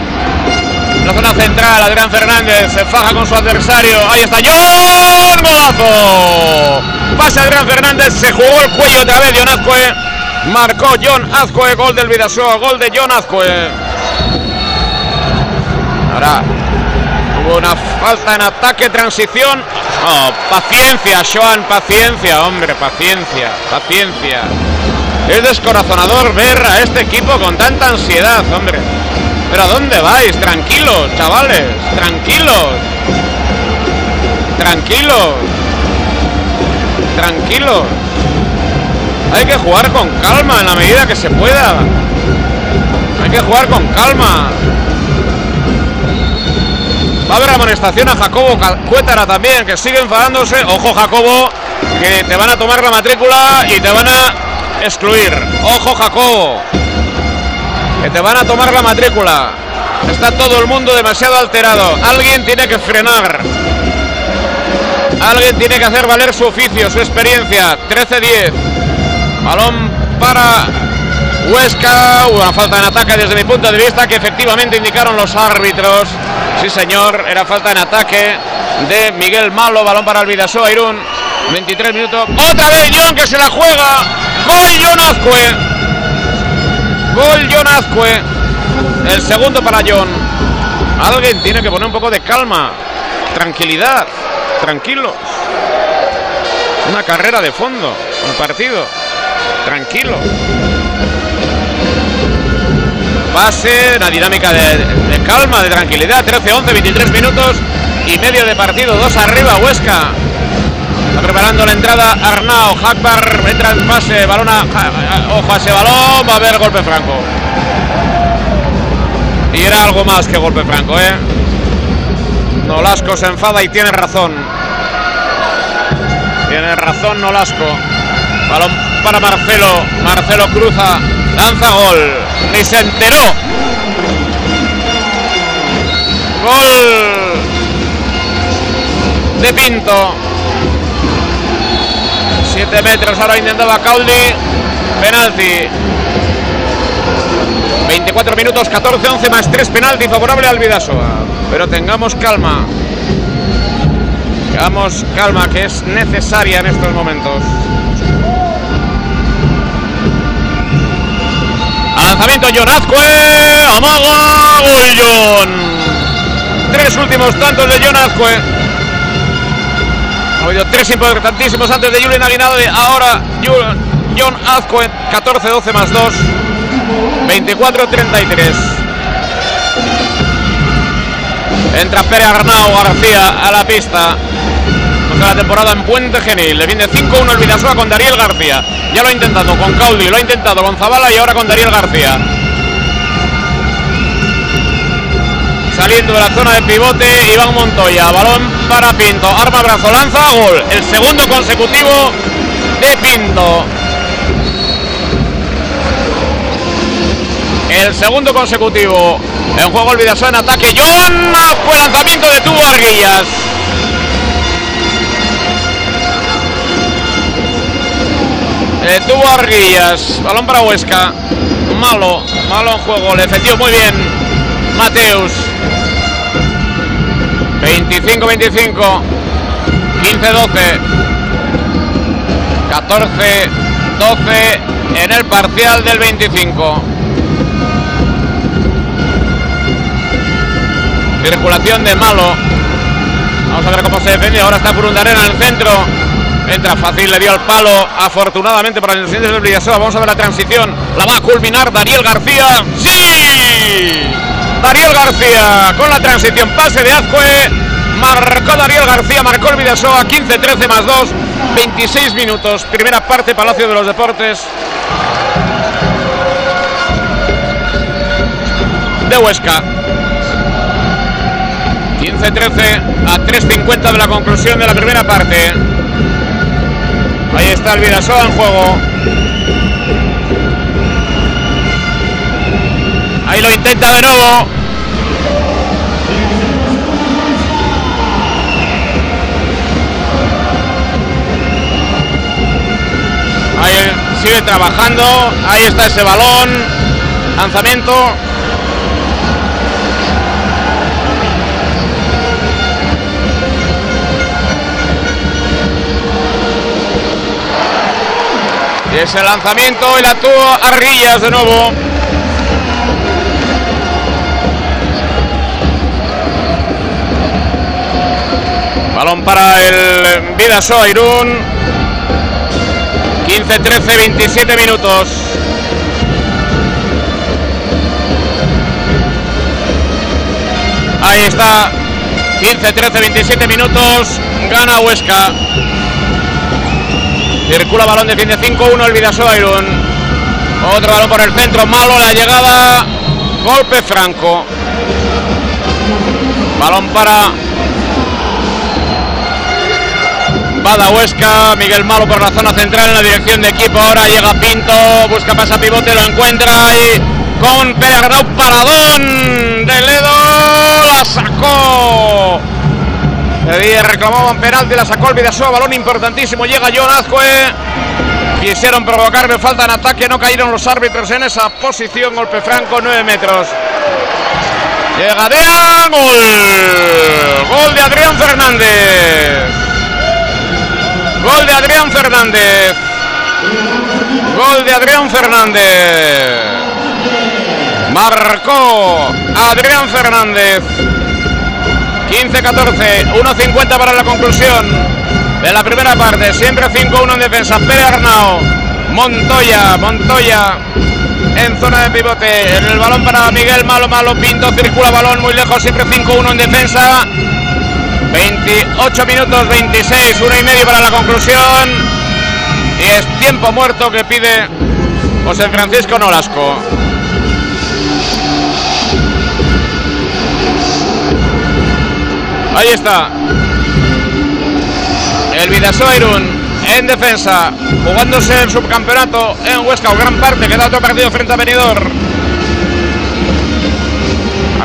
Zona central. Adrián Fernández se faja con su adversario. Ahí está John. Golazo. Pasa Adrián Fernández. Se jugó el cuello otra vez. John Azcue. Marcó John Azcue. Gol del Vidasoa. Gol de John Azcue. Ahora hubo una falta en ataque, transición. Paciencia, Joan, paciencia, hombre, paciencia, paciencia. Es descorazonador ver a este equipo con tanta ansiedad, hombre. Pero ¿a dónde vais? Tranquilos, chavales, tranquilos. Tranquilos. Tranquilos. Hay que jugar con calma en la medida que se pueda. Hay que jugar con calma. Va a haber amonestación a Jacobo Cuétara también, que sigue enfadándose. Ojo, Jacobo, que te van a tomar la matrícula y te van a excluir. Ojo, Jacobo, que te van a tomar la matrícula. Está todo el mundo demasiado alterado. Alguien tiene que frenar. Alguien tiene que hacer valer su oficio, su experiencia. 13-10. Balón para Huesca. Una falta en ataque desde mi punto de vista que efectivamente indicaron los árbitros. Sí, señor, era falta en ataque de Miguel Malo, balón para el Vidasoa Irún. 23 minutos. Otra vez John que se la juega. Gol John Azcue. Gol John Azcue. El segundo para John. Alguien tiene que poner un poco de calma. Tranquilidad. Tranquilos. Una carrera de fondo. Un partido. Tranquilo. Pase, una dinámica de, de calma, de tranquilidad. 13-11, 23 minutos y medio de partido. Dos arriba, Huesca. Está preparando la entrada Arnau. Hakbar entra en pase. Balón a, ojo a ese balón. Va a haber golpe franco. Y era algo más que golpe franco, ¿eh? Nolasco se enfada y tiene razón. Tiene razón Nolasco. Balón para Marcelo. Marcelo cruza Lanza gol. Ni se enteró. Gol de Pinto. 7 metros. Ahora intentaba Cauldi. Penalti. 24 minutos, 14, 11 más 3 penalti favorable al Vidasoa. Pero tengamos calma. Tengamos calma que es necesaria en estos momentos. Lanzamiento John Azcue, amaga, gol John. Tres últimos tantos de John Azcue. Ha habido tres importantísimos antes de Julian Aguinalde. Ahora John Azcue, 14-12 más 2. 24-33. Entra Pere Arnau García a la pista. Contra la temporada en Puente Genil. Le viene 5-1 el Vidasoa con Dariel García. Ya lo ha intentado con Caudi, lo ha intentado con Zabala y ahora con Dariel García. Saliendo de la zona de pivote, Iván Montoya. Balón para Pinto. Arma brazo, lanza, gol. El segundo consecutivo de Pinto. El segundo consecutivo. En juego el en ataque. John fue lanzamiento de tubo Arguillas. Detuvo Arguillas. Balón para Huesca. Malo. Malo en juego. Le defendió muy bien. Mateus. 25-25. 15-12. 14-12 en el parcial del 25. Circulación de Malo. Vamos a ver cómo se defiende. Ahora está Burundarena en el centro. Entra fácil, le dio al palo. Afortunadamente para el incidente del Villasoa. Vamos a ver la transición. La va a culminar Daniel García. ¡Sí! Daniel García con la transición. Pase de Azcue. Marcó Daniel García, marcó el Vidasoa. 15-13 más 2. 26 minutos. Primera parte, Palacio de los Deportes. De Huesca. 15-13 a 3.50 de la conclusión de la primera parte. Ahí está el Vidasoa en juego. Lo intenta de nuevo. Ahí sigue trabajando. Ahí está ese balón. Lanzamiento. Y ese lanzamiento y la tuvo Arrillas de nuevo. Balón para el Vidasoa Irún. 15, 13, 27 minutos. Ahí está. 15, 13, 27 minutos. Gana Huesca. Circula balón, defiende 5-1 el Vidasoa Irún. Otro balón por el centro, malo la llegada. Golpe franco. Balón para Bada Huesca, Miguel Malo por la zona central en la dirección de equipo. Ahora llega Pinto, busca pasa pivote, lo encuentra y con Arnau, paradón de Ledo, la sacó. Le reclamaban penalti, la sacó el Vidasoa, balón importantísimo, llega John Azcue. Quisieron provocarme falta en ataque, no cayeron los árbitros en esa posición, golpe franco, 9 metros. Llega Dean, gol, gol de Adrián Fernández. Gol de Adrián Fernández. Gol de Adrián Fernández. Marcó Adrián Fernández. 15-14, 1.50 para la conclusión de la primera parte. Siempre 5-1 en defensa. Pérez Arnao, Montoya, Montoya en zona de pivote. El balón para Miguel Malo, Malo, Pinto, circula balón muy lejos. Siempre 5-1 en defensa. 28 minutos 26, una y medio para la conclusión. Y es tiempo muerto que pide José Francisco Nolasco. Ahí está. El Vidasoa en defensa. jugándose el subcampeonato en Huesca o gran parte, queda otro partido frente a Benidorm.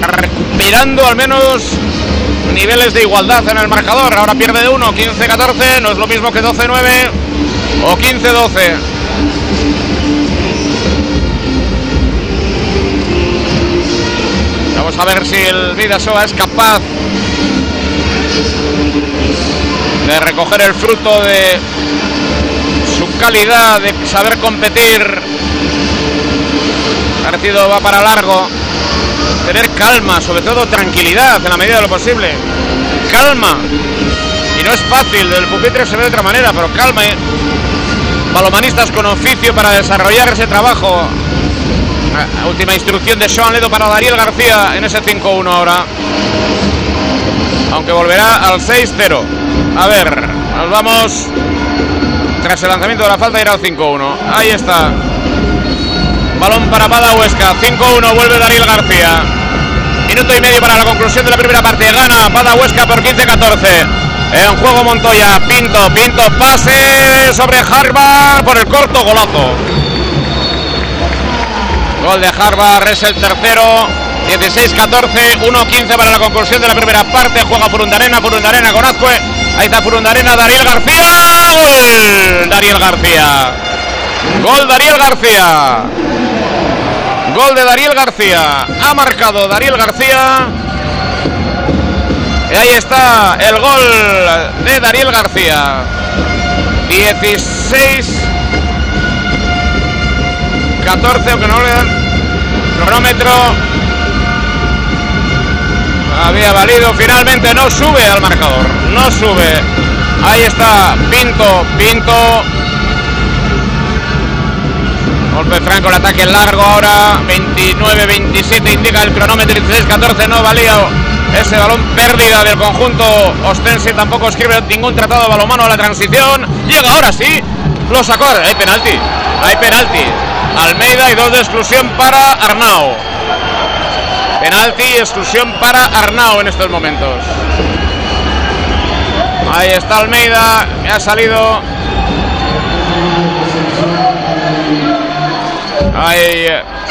Recuperando al menos niveles de igualdad en el marcador. Ahora pierde de 1, 15-14, no es lo mismo que 12-9 o 15-12. Vamos a ver si el Vidasoa es capaz de recoger el fruto de su calidad, de saber competir. El partido va para largo. Tener calma, sobre todo tranquilidad en la medida de lo posible. Calma. Y no es fácil, del pupitre se ve de otra manera, pero calma. ¿eh? Balomanistas con oficio para desarrollar ese trabajo. La última instrucción de Sean Ledo para Dariel García en ese 5-1 ahora. Aunque volverá al 6-0. A ver, nos vamos. Tras el lanzamiento de la falta irá al 5-1. Ahí está. Balón para Pada Huesca. 5-1 vuelve Dariel García. Minuto y medio para la conclusión de la primera parte. Gana Pada Huesca por 15-14. En juego Montoya. Pinto, Pinto, pase sobre Harvard por el corto golazo. Gol de Harvard es el tercero. 16-14, 1-15 para la conclusión de la primera parte. Juega Furundarena, Furundarena con Azcue. Ahí está Furundarena, Dariel García. Gol, Dariel García. Gol Dariel García. Gol de Dariel García. Ha marcado Dariel García. Y ahí está el gol de Dariel García. 16 14, aunque no le dan cronómetro. Había valido, finalmente no sube al marcador, no sube. Ahí está Pinto, Pinto. Golpe franco, el ataque largo ahora. 29-27 indica el cronómetro, 16-14 no valía ese balón pérdida del conjunto Ostense. Tampoco escribe ningún tratado balomano a la transición. Llega ahora sí, lo sacó. Hay penalti, hay penalti. Almeida y dos de exclusión para Arnau. Penalti y exclusión para Arnau en estos momentos. Ahí está Almeida, que ha salido. Hay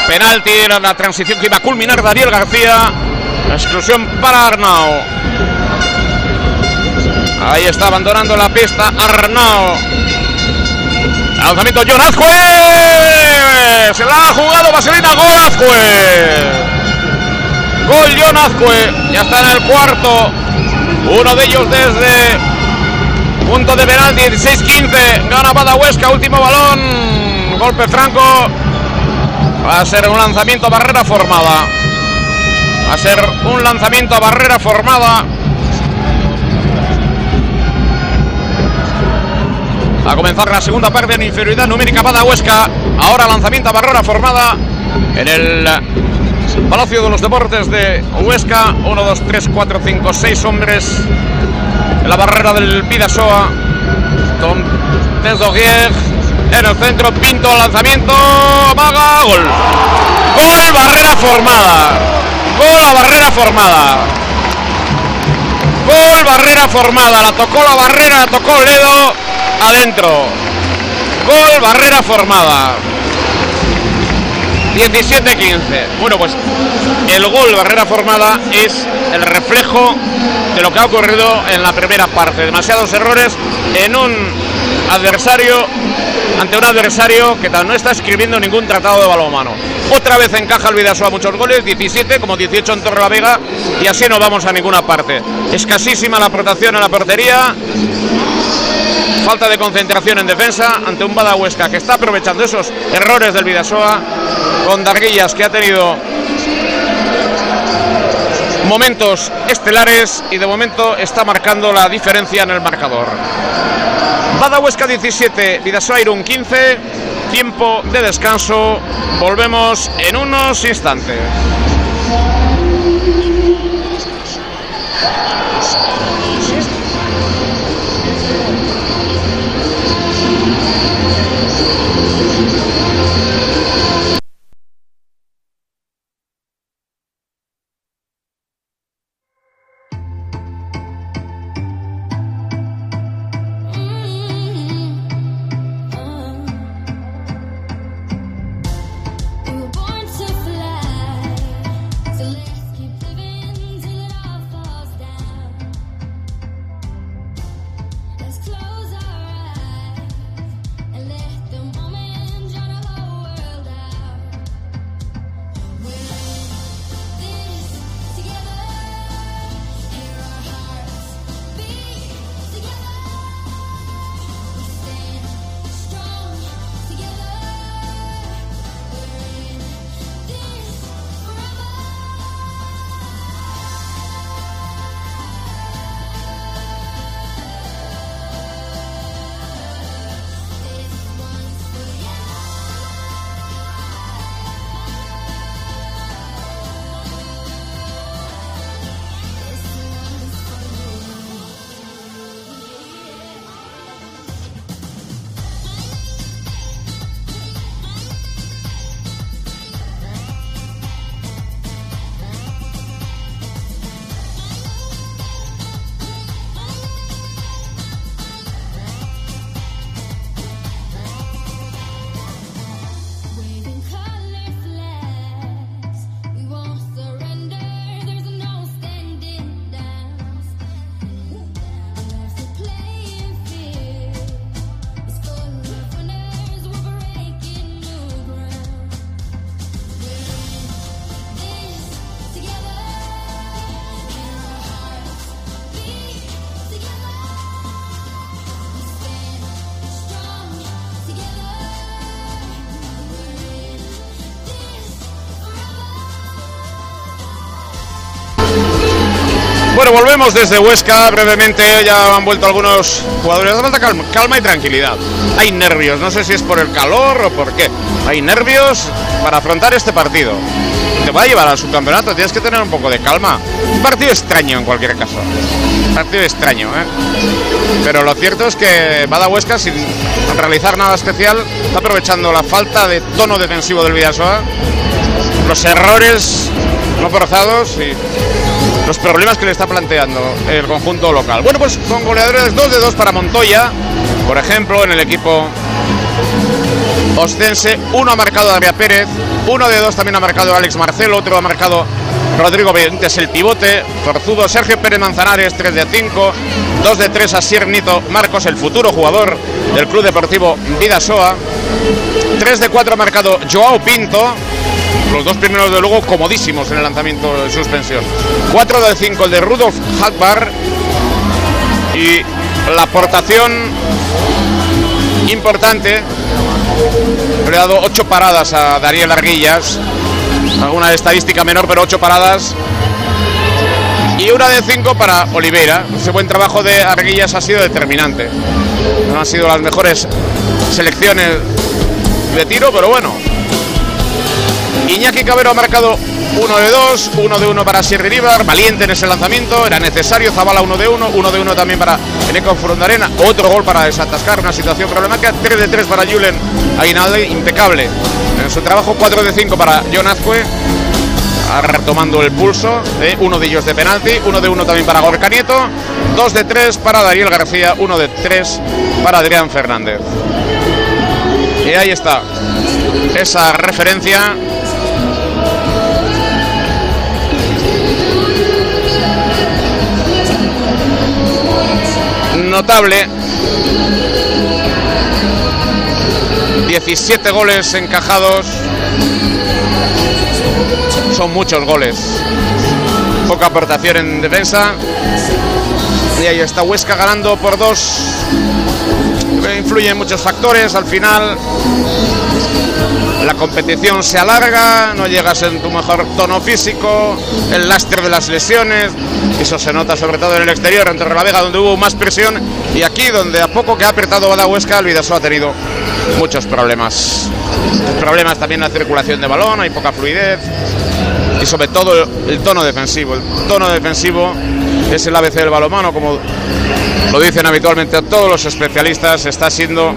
penalti, era la transición que iba a culminar Daniel García. Exclusión para Arnau. Ahí está abandonando la pista Arnau. Lanzamiento John Azcue. Se la ha jugado Vaselina Gol Azcue. Gol John Azcue. Ya está en el cuarto. Uno de ellos desde punto de penal 16-15. Gana Badahuesca. Último balón. Golpe franco. Va a ser un lanzamiento a barrera formada. Va a ser un lanzamiento a barrera formada. a comenzar la segunda parte en inferioridad numérica para Huesca. Ahora lanzamiento a barrera formada en el Palacio de los Deportes de Huesca. 1, 2, 3, 4, 5, 6 hombres en la barrera del Vidasoa. Tom Desdoguier en el centro. Pinto lanzamiento. Maga. Gol. Gol, barrera formada. Gol a barrera formada. Gol, barrera formada. La tocó la barrera, la tocó Ledo adentro. Gol, barrera formada. 17-15. Bueno, pues el gol, barrera formada, es el reflejo de lo que ha ocurrido en la primera parte. Demasiados errores en un adversario, ante un adversario que no está escribiendo ningún tratado de balonmano. Otra vez encaja el Vidasoa muchos goles, 17 como 18 en Torrelavega y así no vamos a ninguna parte. Escasísima la protección en la portería, falta de concentración en defensa ante un Badahuesca que está aprovechando esos errores del Vidasoa con Darguillas que ha tenido momentos estelares y de momento está marcando la diferencia en el marcador. Bada Huesca 17, Vidasairun 15, tiempo de descanso, volvemos en unos instantes. Desde Huesca brevemente. Ya han vuelto algunos jugadores. Hace falta calma, y tranquilidad. Hay nervios, no sé si es por el calor o por qué. Hay nervios para afrontar este partido. Te va a llevar al subcampeonato, tienes que tener un poco de calma. Un partido extraño en cualquier caso. Partido extraño, ¿eh? Pero lo cierto es que Bada Huesca, sin realizar nada especial, aprovechando la falta de tono defensivo del Vidasoa, los errores no forzados y los problemas que le está planteando el conjunto local. Bueno, pues con goleadores 2 de 2 para Montoya, por ejemplo, en el equipo ostense, uno ha marcado Daria Pérez, uno de dos también ha marcado Alex Marcelo, otro ha marcado Rodrigo Benítez, el pivote, Forzudo, Sergio Pérez Manzanares, 3 de 5, 2 de 3 a Siernito Marcos, el futuro jugador del Club Deportivo Vidasoa, 3 de 4 ha marcado Joao Pinto, los dos primeros de luego comodísimos en el lanzamiento de suspensión. 4 de 5 el de Rudolf Hackbar y la aportación importante. Le ha dado 8 paradas a Daniel Arguillas. Alguna estadística menor, pero 8 paradas. Y una de 5 para Oliveira. Ese buen trabajo de Arguillas ha sido determinante. No han sido las mejores selecciones de tiro, pero bueno, Iñaki Cabero ha marcado 1 de 2, 1 de 1 para Sierra River, valiente en ese lanzamiento, era necesario, Zabala 1 de 1, 1 de 1 también para Eneco Frondarena, otro gol para desatascar una situación problemática, 3 de 3 para Julen Aguinalde, impecable en su trabajo, 4 de 5 para John Azcue, retomando el pulso, ¿eh? uno de ellos de penalti, 1 de 1 también para Gorka Nieto, 2 de 3 para Daniel García, 1 de 3 para Adrián Fernández. Y ahí está, esa referencia notable. 17 goles encajados. Son muchos goles. Poca aportación en defensa. Y ahí está Huesca ganando por dos. Influyen muchos factores. Al final la competición se alarga, no llegas en tu mejor tono físico, el lastre de las lesiones, eso se nota sobre todo en el exterior, en Torrelavega, donde hubo más presión, y aquí, donde a poco que ha apretado Bada Huesca, el Vidasoa ha tenido muchos problemas. Problemas también en la circulación de balón, hay poca fluidez, y sobre todo el tono defensivo. El tono defensivo es el ABC del balomano, como lo dicen habitualmente todos los especialistas, está siendo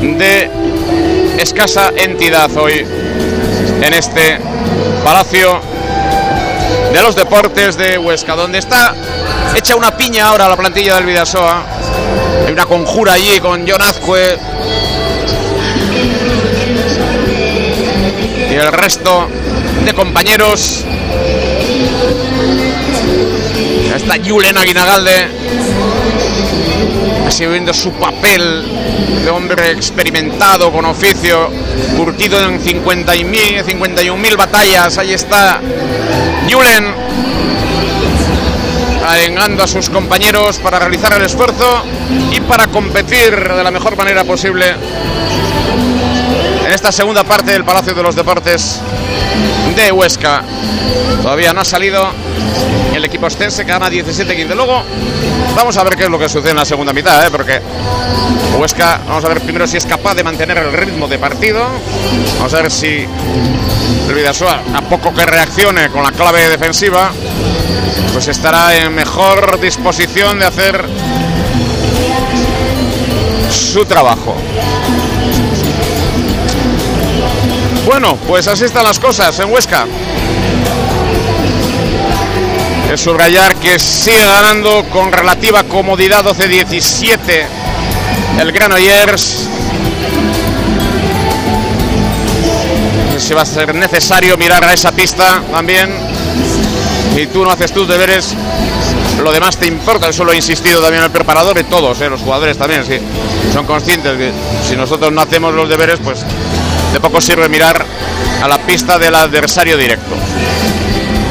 de escasa entidad hoy en este Palacio de los Deportes de Huesca, donde está hecha una piña ahora la plantilla del Vidasoa. Hay una conjura allí con John Azcue y el resto de compañeros. Está Julen Aguinagalde así viendo su papel de hombre experimentado, con oficio, curtido en 50.000, 51.000 batallas. Ahí está Julen, arengando a sus compañeros para realizar el esfuerzo y para competir de la mejor manera posible en esta segunda parte del Palacio de los Deportes de Huesca. Todavía no ha salido el equipo ostense que gana 17-15. Luego vamos a ver qué es lo que sucede en la segunda mitad, ¿eh? porque Huesca, vamos a ver primero si es capaz de mantener el ritmo de partido. Vamos a ver si el Vidasoa, a poco que reaccione con la clave defensiva, pues estará en mejor disposición de hacer su trabajo. Bueno, pues así están las cosas en Huesca. Es subrayar que sigue ganando con relativa comodidad 12-17 el Granollers. No si va a ser necesario mirar a esa pista también. Si tú no haces tus deberes, lo demás te importa. Eso lo ha insistido también el preparador y todos, ¿eh? los jugadores también. Sí, son conscientes que si nosotros no hacemos los deberes, pues de poco sirve mirar a la pista del adversario directo.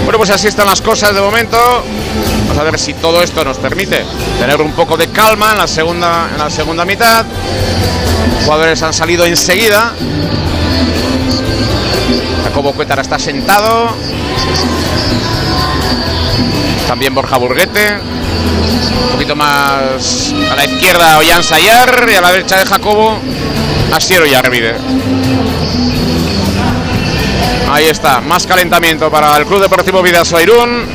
Bueno, pues así están las cosas de momento. Vamos a ver si todo esto nos permite tener un poco de calma en la segunda, en la segunda mitad. Los jugadores han salido enseguida. Jacobo Cuétara está sentado. También Borja Burguete. Un poquito más a la izquierda Ollán Sayar y a la derecha de Jacobo Asiero Yarvide. Ahí está, más calentamiento para el Club Deportivo Vidaso Irún.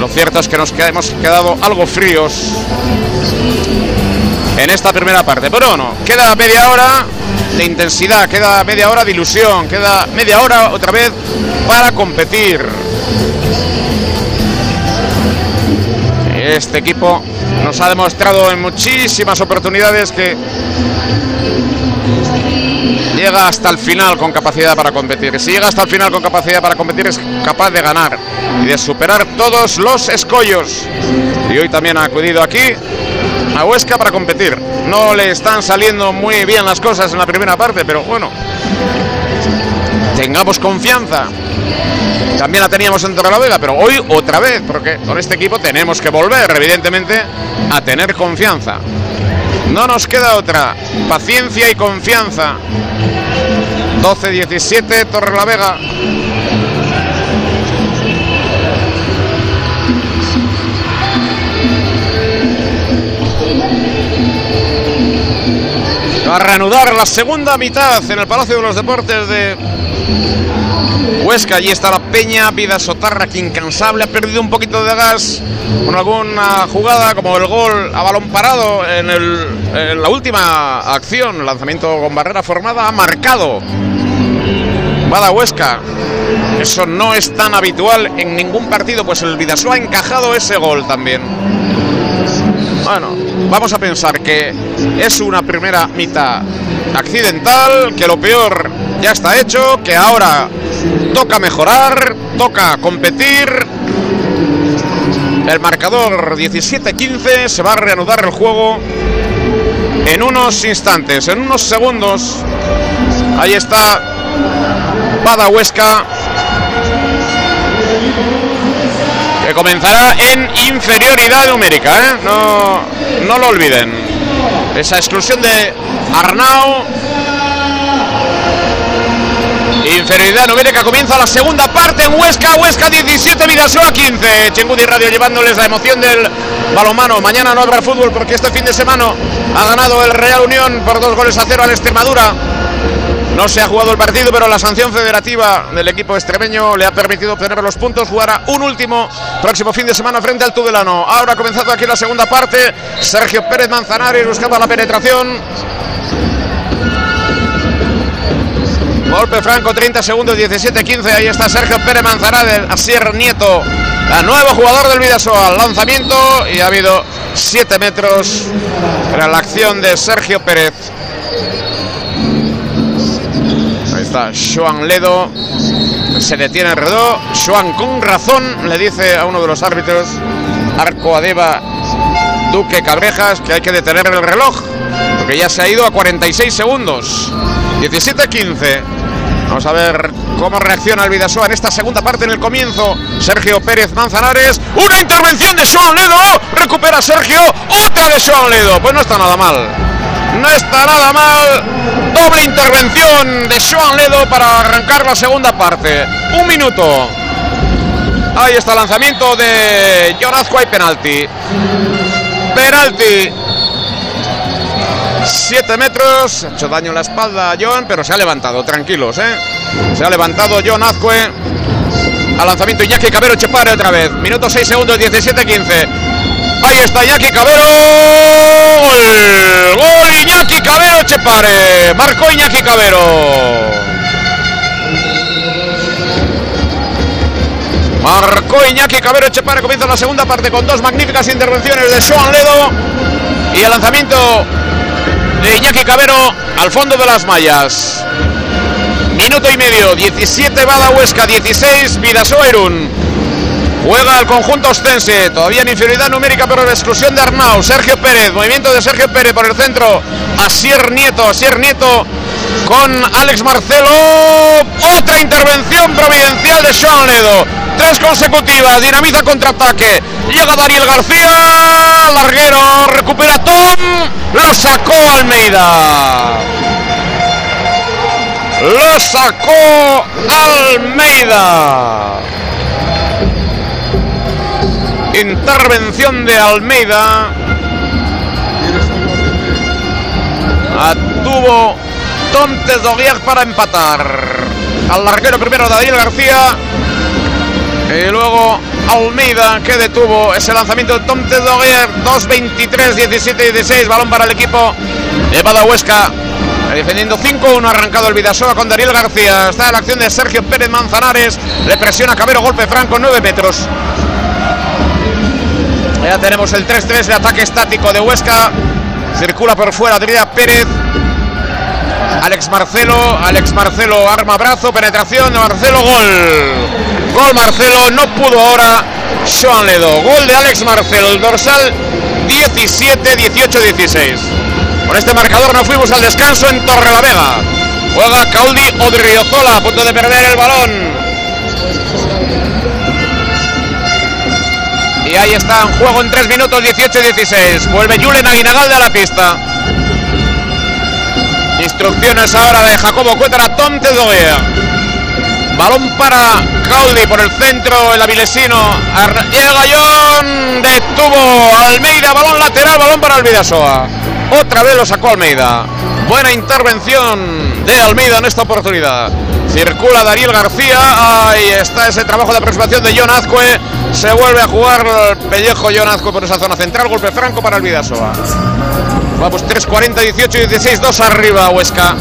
Lo cierto es que nos hemos quedado algo fríos en esta primera parte. Pero bueno, queda media hora de intensidad, queda media hora de ilusión, queda media hora otra vez para competir. Este equipo nos ha demostrado en muchísimas oportunidades que llega hasta el final con capacidad para competir. Si llega hasta el final con capacidad para competir es capaz de ganar y de superar todos los escollos. Y hoy también ha acudido aquí a Huesca para competir. No le están saliendo muy bien las cosas en la primera parte, pero bueno, tengamos confianza. También la teníamos en Torrelavega, pero hoy otra vez, porque con este equipo tenemos que volver, evidentemente, a tener confianza. No nos queda otra. Paciencia y confianza. 12-17, Torrelavega. Va a reanudar la segunda mitad en el Palacio de los Deportes de Huesca. Allí está la Peña, Vida Sotarra, que incansable, ha perdido un poquito de gas con alguna jugada, como el gol a balón parado en, la última acción, lanzamiento con barrera formada, ha marcado. Bada Huesca. Eso no es tan habitual en ningún partido, pues el Vidaso ha encajado ese gol también. Bueno, vamos a pensar que es una primera mitad accidental, que lo peor ya está hecho, que ahora toca mejorar, toca competir. El marcador 17-15 se va a reanudar el juego en unos instantes, en unos segundos. Ahí está Bada Huesca que comenzará en inferioridad numérica, ¿eh? no, no lo olviden. Esa exclusión de Arnau. Inferioridad numérica comienza la segunda parte en Huesca, Huesca 17, Vidasoa 15. Chengudi Radio llevándoles la emoción del balonmano. Mañana no habrá fútbol porque este fin de semana ha ganado el Real Unión por dos goles a cero al Extremadura. No se ha jugado el partido, pero la sanción federativa del equipo extremeño le ha permitido obtener los puntos. Jugará un último próximo fin de semana frente al Tudelano. Ahora ha comenzado aquí la segunda parte. Sergio Pérez Manzanares buscando la penetración. Golpe franco, 30 segundos, 17-15. Ahí está Sergio Pérez Manzanares, Asier Nieto, el nuevo jugador del Vidasoa. Lanzamiento y ha habido 7 metros para la acción de Sergio Pérez. Ahí está Joan Ledo. Se detiene el redó. Joan con razón le dice a uno de los árbitros, Arco Adeba Duque Cabrejas, que hay que detener el reloj. Porque ya se ha ido a 46 segundos. 17-15. Vamos a ver cómo reacciona el Vidasoa en esta segunda parte en el comienzo. Sergio Pérez Manzanares. Una intervención de Joan Ledo. Recupera Sergio. Otra de Joan Ledo. Pues no está nada mal. No está nada mal. Doble intervención de Joan Ledo para arrancar la segunda parte. Un minuto. Ahí está el lanzamiento de John Azcue, penalti. Penalti. 7 metros. Ha hecho daño en la espalda a John, pero se ha levantado. Tranquilos, ¿eh? Se ha levantado John Azcue. Al lanzamiento Iñaki Cabero Chepare otra vez. Minuto 6 segundos, 17-15. Ahí está Iñaki Cabero. Gol. Gol Iñaki Cabero Chepare. Marcó Iñaki Cabero. Marcó Iñaki Cabero Chepare. Comienza la segunda parte con dos magníficas intervenciones de Joan Ledo. Y el lanzamiento de Iñaki Cabero al fondo de las mallas. Minuto y medio. 17 Bada Huesca, 16 Vidasoa Irún. Juega el conjunto ostense, todavía en inferioridad numérica, pero la exclusión de Arnau. Sergio Pérez, movimiento de Sergio Pérez por el centro. Asier Nieto, Asier Nieto con Alex Marcelo. Otra intervención providencial de Joan Ledo. Tres consecutivas, dinamiza contraataque. Llega Daniel García, larguero, recupera Tom. Lo sacó Almeida. Lo sacó Almeida. Intervención de Almeida. Tuvo Tom Doguier para empatar. Al larguero primero Daniel García. Y luego Almeida que detuvo ese lanzamiento de Tom Doguier. 2-23, 17-16. Balón para el equipo de Badahuesca. Defendiendo 5-1, arrancado el Vidasoa con Daniel García. Está la acción de Sergio Pérez Manzanares. Le presiona Cabero, golpe franco, 9 metros. Ya tenemos el 3-3 de ataque estático de Huesca. Circula por fuera Adrián Pérez. Alex Marcelo, Alex Marcelo arma brazo, penetración de Marcelo, gol. Gol Marcelo, no pudo ahora Joan Ledo. Gol de Alex Marcelo, el dorsal 17, 18, 16. Con este marcador nos fuimos al descanso en Torrelavega. Juega Caudi Odriozola a punto de perder el balón. Y ahí está en juego en 3 minutos 18-16. Vuelve Julen Aguinagalde a la pista. Instrucciones ahora de Jacobo Cuétara, Tonte Doguea. Balón para Caudi por el centro, el avilesino. Llega John, detuvo Almeida, balón lateral, balón para Alvidasoa. Otra vez lo sacó Almeida. Buena intervención de Almeida en esta oportunidad. Circula Dariel García. Ahí está ese trabajo de aproximación de John Azcue. Se vuelve a jugar el pellejo John Azcue por esa zona central. Golpe franco para el Vidasoa. Vamos 3-40, 18 16, 2 arriba Huesca.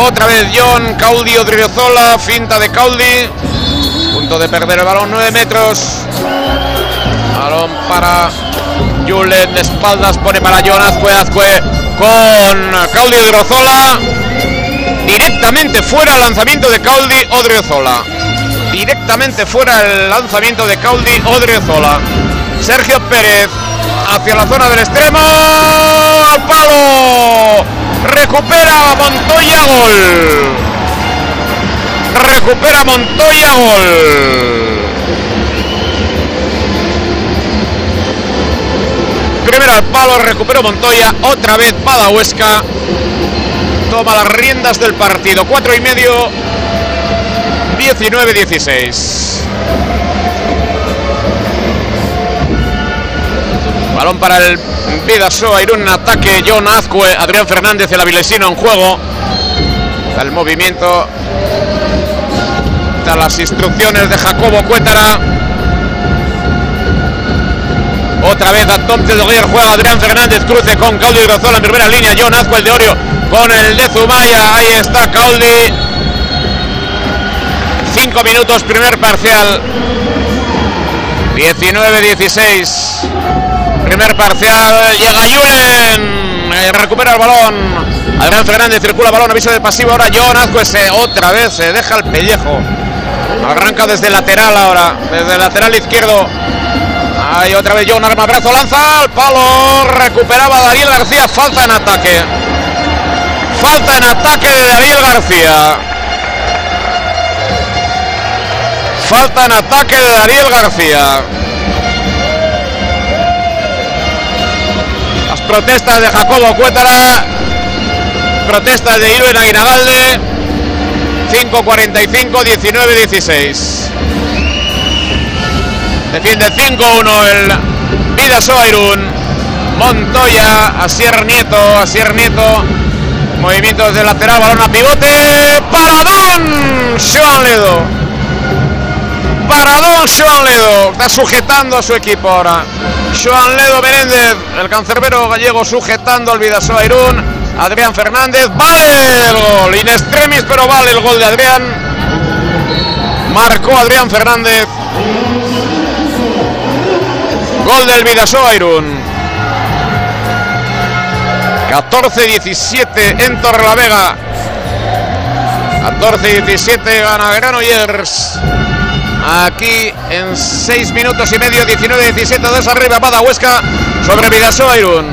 Otra vez John, Caudi Odriozola, finta de Caudi. Punto de perder el balón, 9 metros. Balón para Julen de espaldas, pone para John Azcue, Azcue con Caudi Odriozola. Directamente fuera el lanzamiento de Caudi Odriozola. Directamente fuera el lanzamiento de Caudi Odriozola. Sergio Pérez hacia la zona del extremo. ¡Al palo! Recupera Montoya gol. Recupera Montoya gol. Primero al palo, recuperó Montoya. Otra vez Huesca Toma las riendas del partido. Cuatro y medio. 19-16. Balón para el Vidasoa, Irún ataque, John Azcue, Adrián Fernández, el avilesino en juego. El movimiento. Da las instrucciones de Jacobo Cuétara. Otra vez a Tom Tedoguer juega Adrián Fernández, cruce con Caudi Rozola en primera línea, John Azcue, el de Orio, con el de Zumaya, ahí está Caudi. Cinco minutos, primer parcial. 19-16. Primer parcial, llega Julen, eh, recupera el balón. Adrián Fernández circula el balón, aviso de pasivo. Ahora John Azcue se, otra vez se deja el pellejo. Arranca desde lateral ahora, desde el lateral izquierdo. Ahí otra vez John arma brazo, lanza al palo. Recuperaba Daniel García, falta en ataque. Falta en ataque de Daniel García. Falta en ataque de Daniel García. Las protestas de Jacobo Cuétara. Protestas de Irwin Aguinagalde. 5-45, 19-16. Defiende 5-1 el Vidasoa Irún. Montoya, Asier Nieto, Asier Nieto. Movimientos de lateral, balón a pivote. Paradón, Joan Ledo. Paradón, Joan Ledo. Está sujetando a su equipo ahora. Joan Ledo Menéndez, el cancerbero gallego sujetando al Vidasoa Irún. Adrián Fernández, vale el gol. In extremis, pero vale el gol de Adrián. Marcó Adrián Fernández. Gol del Vidasoa Irún. 14-17 en Torrelavega. 14-17 gana Granollers. Aquí en 6 minutos y medio, 19-17, 2 arriba, Pada Huesca sobre Vidasoa Irún.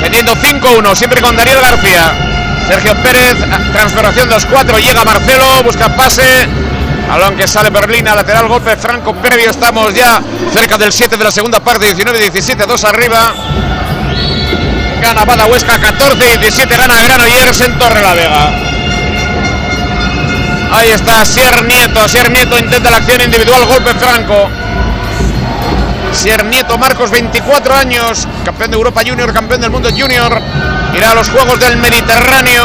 Teniendo 5-1, siempre con Daniel García. Sergio Pérez, transformación 2-4, llega Marcelo, busca pase. Balón que sale Berlina, lateral, golpe franco previo. Estamos ya cerca del 7 de la segunda parte, 19-17, 2 arriba. Gana Bada Huesca, 14-17, gana Granollers en Torre la Vega. Ahí está Asier Nieto, Asier Nieto intenta la acción individual, golpe franco. Asier Nieto Marcos, 24 años, campeón de Europa Junior, campeón del mundo Junior. Irá a los Juegos del Mediterráneo.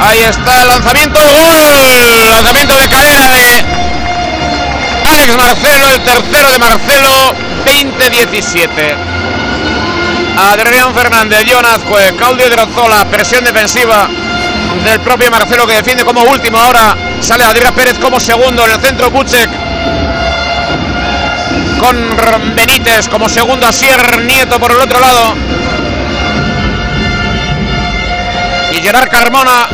Ahí está el lanzamiento, gol. Lanzamiento de cadena de Alex Marcelo, el tercero de Marcelo, 20-17. Adrián Fernández, John Azcue, Claudio Drozola, presión defensiva del propio Marcelo que defiende como último. Ahora sale Adrián Pérez como segundo en el centro Kuczek. Con Benítez como segundo, Asier Nieto por el otro lado. Y Gerard Carmona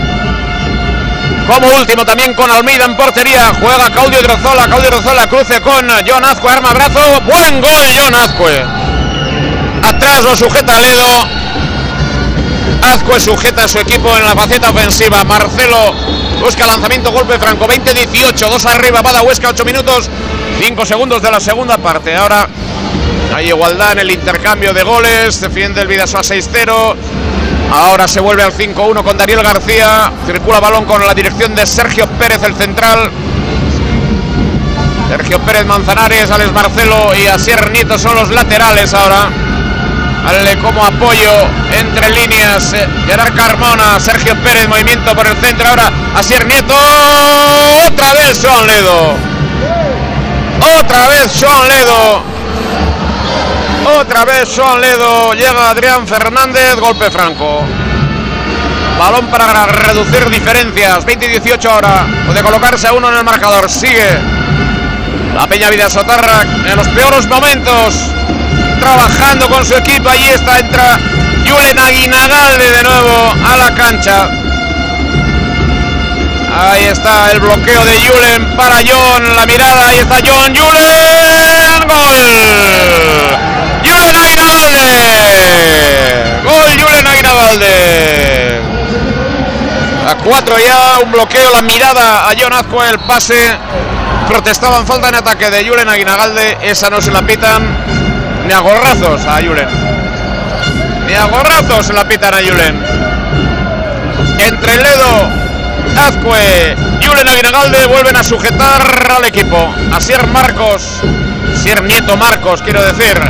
como último también con Almeida en portería. Juega Claudio Drozola. Claudio Drozola cruce con John Azcue. Arma brazo. Buen gol, John Azcue. Atrás lo sujeta Ledo. Azcue sujeta a su equipo en la faceta ofensiva. Marcelo busca lanzamiento, golpe franco. 20-18. Dos arriba. Bada Huesca, 8 minutos. 5 segundos de la segunda parte. Ahora hay igualdad en el intercambio de goles. Defiende el Vidasoa 6-0. Ahora se vuelve al 5-1 con Daniel García. Circula balón con la dirección de Sergio Pérez, el central. Sergio Pérez Manzanares, Alex Marcelo y Asier Nieto son los laterales ahora. Vale como apoyo entre líneas. eh, Gerard Carmona, Sergio Pérez, movimiento por el centro. Ahora Asier Nieto. Otra vez Joan Ledo. Otra vez Joan Ledo. Otra vez Joan Ledo. Llega Adrián Fernández. Golpe franco. Balón para reducir diferencias. 20 y 18 ahora. Puede colocarse a uno en el marcador. Sigue. La Peña Vida Sotarra en los peores momentos. Trabajando con su equipo. Ahí está. Entra Julen Aguinagalde de nuevo a la cancha. Ahí está el bloqueo de Julen para John. La mirada. Ahí está John. Julen. Gol. Julen Aguinagalde. Gol Julen Aguinagalde. A cuatro ya, un bloqueo, la mirada a John Azcue, el pase. Protestaban falta en ataque de Julen Aguinagalde. Esa no se la pitan ni a gorrazos a Julen. Ni a gorrazos la pitan a Julen. Entre Ledo, Azcue, Julen Aguinagalde vuelven a sujetar al equipo. Asier Marcos, Asier Nieto Marcos, quiero decir.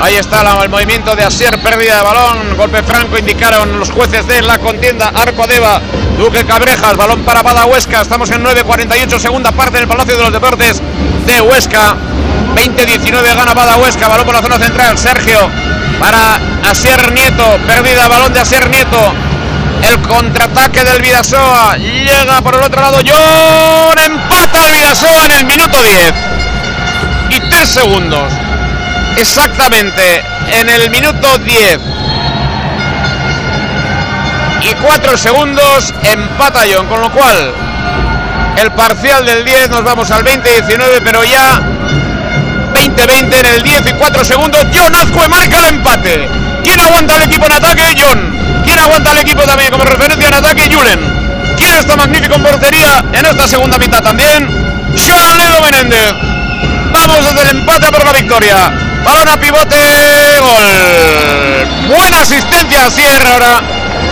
Ahí está el movimiento de Asier, pérdida de balón, golpe franco, indicaron los jueces de la contienda. Arco Deva, Duque Cabrejas, balón para Bada Huesca. Estamos en 9.48, segunda parte del Palacio de los Deportes de Huesca. 20-19 gana Bada Huesca, balón por la zona central. Sergio para Asier Nieto, pérdida balón de Asier Nieto. El contraataque del Vidasoa llega por el otro lado. John empata el Vidasoa en el minuto 10 y 3 segundos. Exactamente en el minuto 10 y 4 segundos empata John, con lo cual el parcial del 10 nos vamos al 20-19, pero ya 20-20 en el 10 y 4 segundos. John Azcue marca el empate. ¿Quién aguanta el equipo en ataque? John. ¿Quién aguanta el equipo también como referencia en ataque? Julen. ¿Quién está magnífico en portería en esta segunda mitad también? Joan Ledo Menéndez. Vamos desde el empate a por la victoria. Balón a pivote, gol. Buena asistencia al cierre ahora.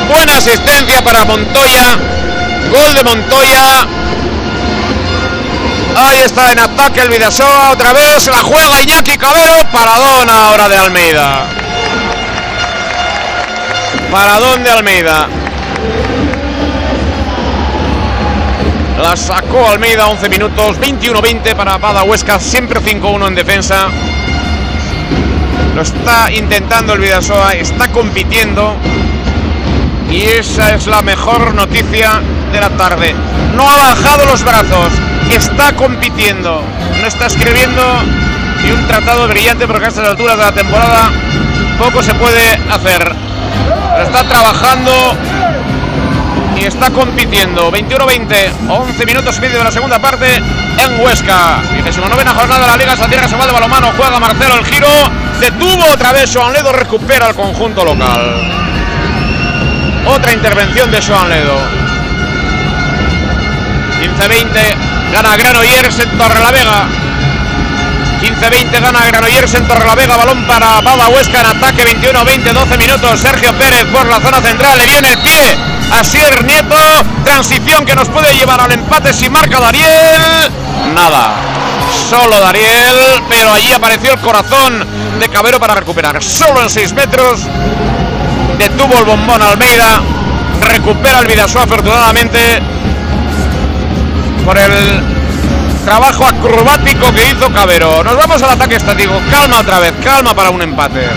Buena asistencia para Montoya. Gol de Montoya. Ahí está en ataque el Vidasoa. Otra vez la juega Iñaki Cabero. Paradón ahora de Almeida. Paradón de Almeida. La sacó Almeida 11 minutos. 21-20 para Bada Huesca. Siempre 5-1 en defensa. Lo está intentando el Vidasoa. Está compitiendo. Y esa es la mejor noticia de la tarde. No ha bajado los brazos, está compitiendo, no está escribiendo y un tratado brillante porque a estas alturas de la temporada poco se puede hacer. Pero está trabajando y está compitiendo. 21-20, 11 minutos y medio de la segunda parte en Huesca. 29 jornada de la Liga Santiago Sobal de Balomano. Juega Marcelo el giro. Detuvo otra vez Joan Ledo, recupera el conjunto local. Otra intervención de Joan Ledo. 15-20 gana Granollers en Torrelavega. 15-20 gana Granollers en Torrelavega. Balón para Bada Huesca en ataque. 21-20, 12 minutos. Sergio Pérez por la zona central. Le viene el pie a Sier Nieto. Transición que nos puede llevar al empate si marca Daniel. Nada. solo Dariel, pero allí apareció el corazón de Cabero para recuperar. Solo en 6 metros detuvo el bombón Almeida, recupera el Vidasoa afortunadamente por el trabajo acrobático que hizo Cabero. Nos vamos al ataque estático. Calma otra vez, calma para un empate.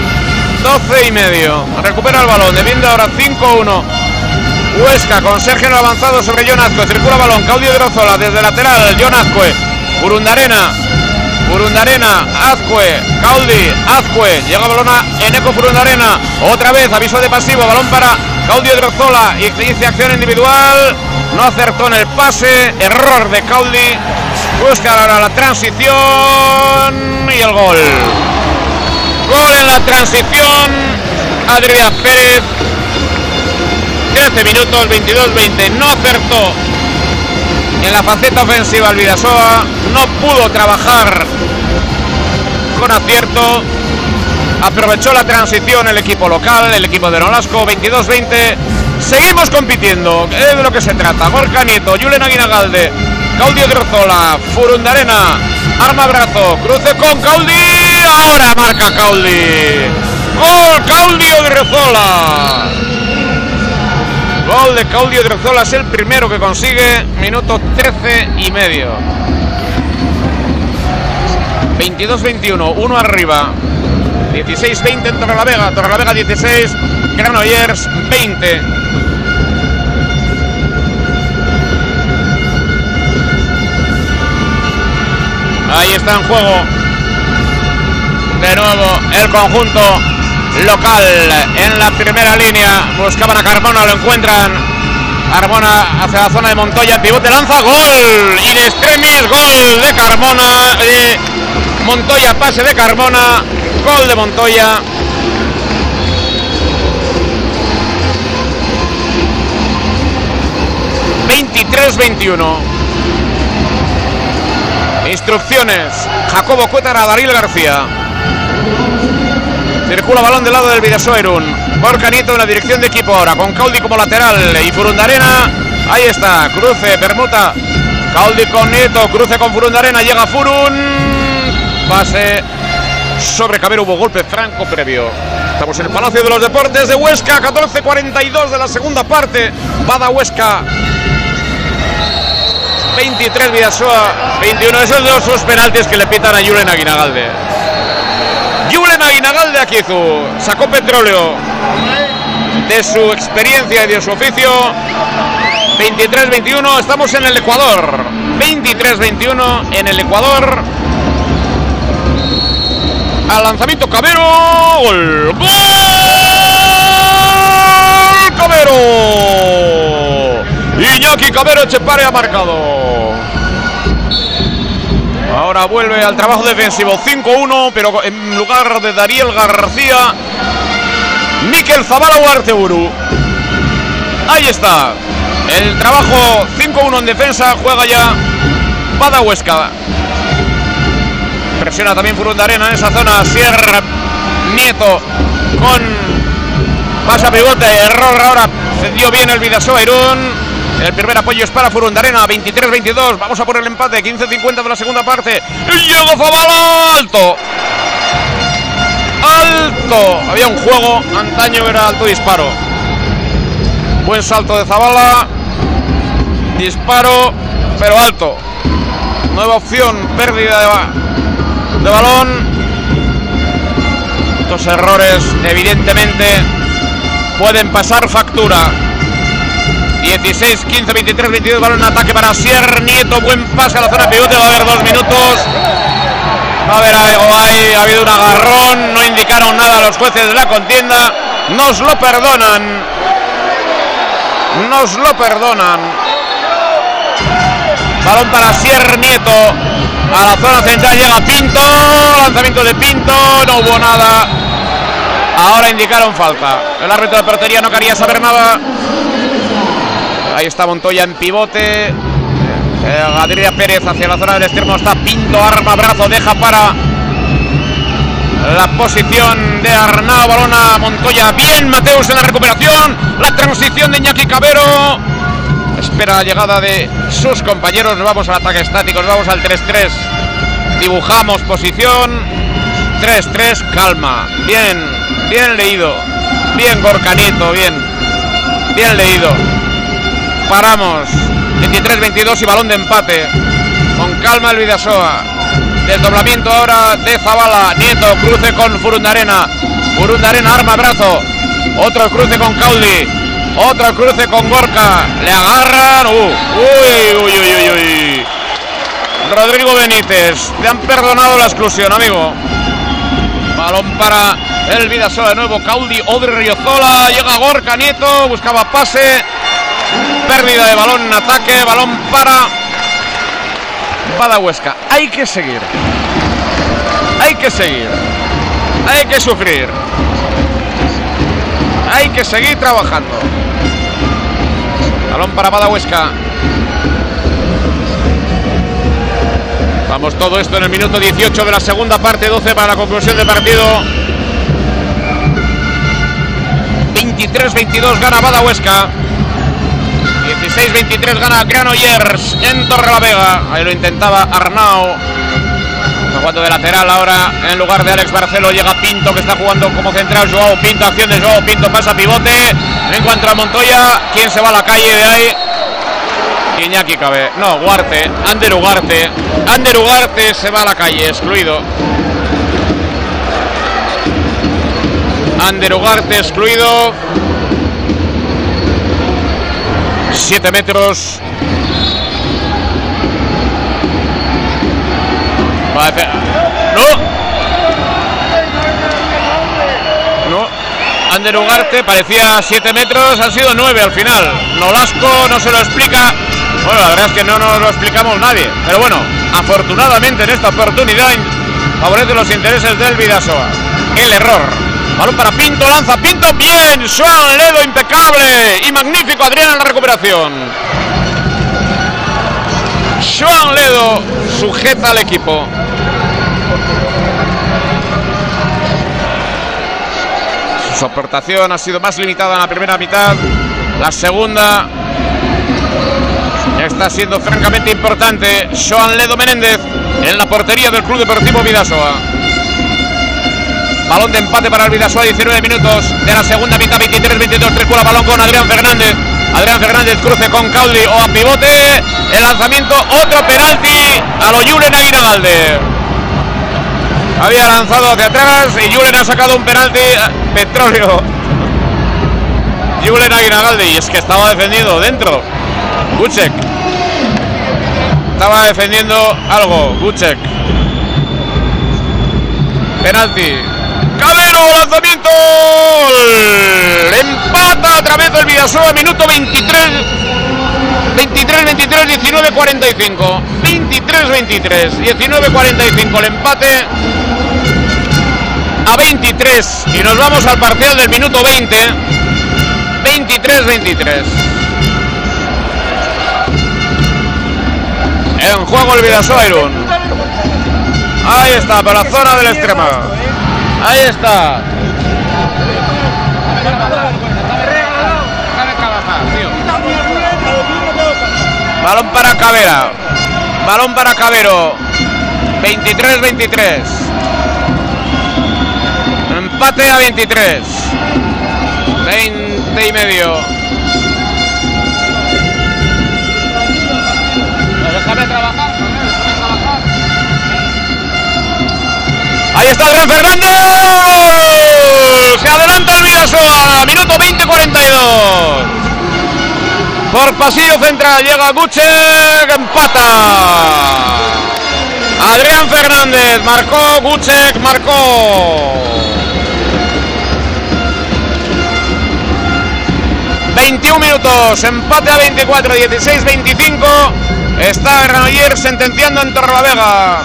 12 y medio. Recupera el balón. Defiende ahora 5-1. Huesca con Sergio avanzado sobre John Azcue. Circula balón. Claudio Grozola desde lateral. John Azcue. Burundarena. Burundarena. Azcue. Caudi. Azcue. Llega balón a Eneco Burundarena. Otra vez. Aviso de pasivo. Balón para Claudio Grozola. Y dice acción individual. No acertó en el pase. Error de Caudi. Busca ahora la transición. Y el gol. Gol en la transición. Adrián Pérez. 13 minutos, 22-20. No acertó en la faceta ofensiva el Vidasoa. No pudo trabajar con acierto. Aprovechó la transición el equipo local, el equipo de Nolasco. 22-20. Seguimos compitiendo. Es de lo que se trata. Gorka Nieto, Julen Aguinagalde, Claudio Grozola, Furundarena, arma brazo, cruce con Caudi. Ahora marca Caudi. Gol Claudio Grozola. Gol de Claudio Grozola es el primero que consigue. Minuto 13 y medio. 22-21, uno arriba. 16-20 en Torrelavega. Torrelavega 16, Granollers 20. Ahí está en juego. De nuevo el conjunto local en la primera línea. Buscaban a Carmona, lo encuentran. Carmona hacia la zona de Montoya, pivote lanza, gol. Y de extremis, gol de Carmona. Montoya, pase de Carmona. Gol de Montoya. ...23-21... Instrucciones. Jacobo Cuétara, Darío García. Circula balón del lado del Vidasoerun. Borca Nieto en la dirección de equipo ahora, con Caudi como lateral y Furundarena. Ahí está, cruce, permuta. Caudi con Nieto, cruce con Furundarena, llega Furun. Pase sobre Cabero, hubo golpe franco previo. Estamos en el Palacio de los Deportes de Huesca, 14.42 de la segunda parte. Bada Huesca 23 Vidasoa, 21. Esos dos penaltis que le pitan a Julen Aguinagalde. Julen Aguinagalde Akizu sacó petróleo de su experiencia y de su oficio. 23-21, estamos en el Ecuador. 23-21 en el Ecuador. Al lanzamiento Cabero. Gol. ¡Gol! Cabero. Iñaki Cabero Chepare ha marcado. Ahora vuelve al trabajo defensivo 5-1, pero en lugar de Dariel García, Miquel Zabala Uarteburu. Ahí está. El trabajo 5-1 en defensa, juega ya Bada Huesca. Presiona también Furundarena en esa zona. Sierra Nieto con pasa pivote. Error ahora. Cedió bien el Vidasoa Irún. El primer apoyo es para Furundarena, 23-22. Vamos a por el empate, 15-50 de la segunda parte. Llega Zabala, alto. Alto. Había un juego, antaño era alto disparo. Buen salto de Zabala. Disparo, pero alto. Nueva opción, pérdida de balón. Estos errores, evidentemente, pueden pasar factura. 16, 15, 23, 22, balón ataque para Sier Nieto, buen pase a la zona pivote, va a haber dos minutos. Va a haber algo ahí, ha habido un agarrón, no indicaron nada los jueces de la contienda, nos lo perdonan. Nos lo perdonan. Balón para Sier Nieto. A la zona central llega Pinto. Lanzamiento de Pinto. No hubo nada. Ahora indicaron falta. El árbitro de portería no quería saber nada. Ahí está Montoya en pivote. Eh, Pérez hacia la zona del extremo. Está Pinto, arma, brazo, deja para la posición de Arnau. Balona Montoya. Bien Mateus en la recuperación. La transición de Iñaki Cabero. Espera la llegada de sus compañeros. Nos vamos al ataque estático. Nos vamos al 3-3. dibujamos posición. 3-3, calma. Bien, bien leído. Bien Gorka Nieto, bien. Bien leído. Paramos. 23-22 y balón de empate. Con calma el Vidasoa. Desdoblamiento ahora de Zabala. Nieto, cruce con Furundarena. Furundarena arma brazo. Otro cruce con Caudi. Otro cruce con Gorka. Le agarran. Uh, uy, uy, uy, uy, uy. Rodrigo Benítez. Te han perdonado la exclusión, amigo. Balón para el Vidasoa de nuevo. Caudi, Odri Riozola. Llega Gorka Nieto. Buscaba pase. Pérdida de balón en ataque. Balón para Huesca. Hay que seguir. Hay que seguir. Hay que sufrir. Hay que seguir trabajando. Balón para Huesca. Vamos todo esto en el minuto 18 de la segunda parte, 12 para la conclusión del partido. 23-22 gana Huesca. 16-23 gana Granollers en Torrelavega. Ahí lo intentaba Arnau. Está jugando de lateral ahora en lugar de Alex Barcelo. Llega Pinto que está jugando como central. Joao Pinto, acción de Joao Pinto, pasa pivote. Encuentra a Montoya. ¿Quién se va a la calle de ahí? Iñaki cabe. No, Guarte. Ander Ugarte. Ander Ugarte se va a la calle, excluido. Ander Ugarte excluido. 7 metros. Va a No. No. Ander Ugarte parecía 7 metros, han sido 9 al final. Nolasco no se lo explica. Bueno, la verdad es que no nos lo explicamos nadie. Pero bueno, afortunadamente en esta oportunidad favorece los intereses del Vidasoa. El error. Balón para Pinto, lanza Pinto, bien, Joan Ledo, impecable y magnífico Adrián en la recuperación. Joan Ledo sujeta al equipo. Su aportación ha sido más limitada en la primera mitad. La segunda está siendo francamente importante. Joan Ledo Menéndez en la portería del Club Deportivo Vidasoa. Balón de empate para el Vidasoa, 19 minutos de la segunda mitad, 23-22. Recula balón con Adrián Fernández. Adrián Fernández cruce con Caudi o a pivote. El lanzamiento, otro penalti a lo Julen Aguinagalde. Había lanzado hacia atrás y Julen ha sacado un penalti. Petróleo. Julen Aguinagalde. Y es que estaba defendido dentro. Gucek. Estaba defendiendo algo. Gucek. Penalti. Lanzamiento. Empata otra vez el Vidasoa, minuto 23. 23, 23, 19, 45. 23, 23, 19, 45. El empate a 23. Y nos vamos al parcial del minuto 20. 23, 23. En juego el Vidasoa Irún. Ahí está, para la zona del extremo. Ahí está. Balón para Cabera. Balón para Cabero. 23-23. Empate a 23. 20 y medio. Déjame trabajar. Ahí está Adrián Fernández. Se adelanta el Vidasoa. Minuto 20-42. Por pasillo central llega Gucek. Empata. Adrián Fernández marcó. Gucek marcó. 21 minutos, empate a 24, 16, 25. Está Granollers sentenciando en Torrelavega.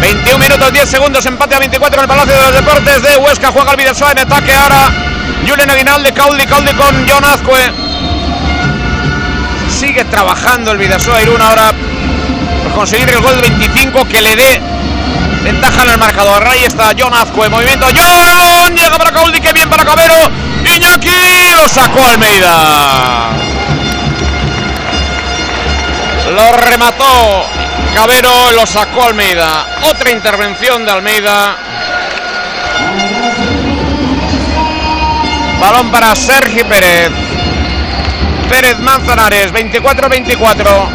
21 minutos, 10 segundos, empate a 24 en el Palacio de los Deportes de Huesca. Juega el Vidasoa en ataque ahora. Julen Aguinalde, Caudi, Caudi con John Azcue. Sigue trabajando el Vidasoa Irún ahora por conseguir el gol 25 que le dé ventaja en el marcador. Ahí está John Azcue, movimiento John, llega para Caudi, que bien para Cabero. Iñaki lo sacó Almeida. Lo remató Cabero, lo sacó Almeida. Otra intervención de Almeida. Balón para Sergio Pérez. Pérez Manzanares, 24-24.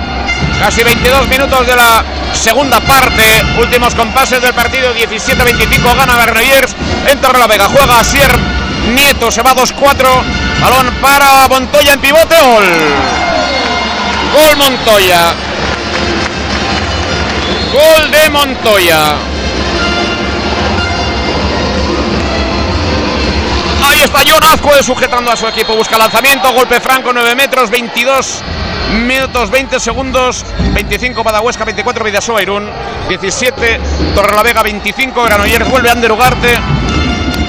Casi 22 minutos de la segunda parte. Últimos compases del partido, 17-25. Gana Granollers en Torrelavega. Juega Asier Nieto, se va 2-4. Balón para Montoya en pivote. Gol. Gol Montoya. Gol de Montoya. Ahí está John Azcue sujetando a su equipo. Busca lanzamiento, golpe franco, 9 metros, 22 minutos 20 segundos. 25 Badahuesca, 24 Vidasoa Irún, 17 Torrelavega, 25 Granollers. Vuelve Ander Ugarte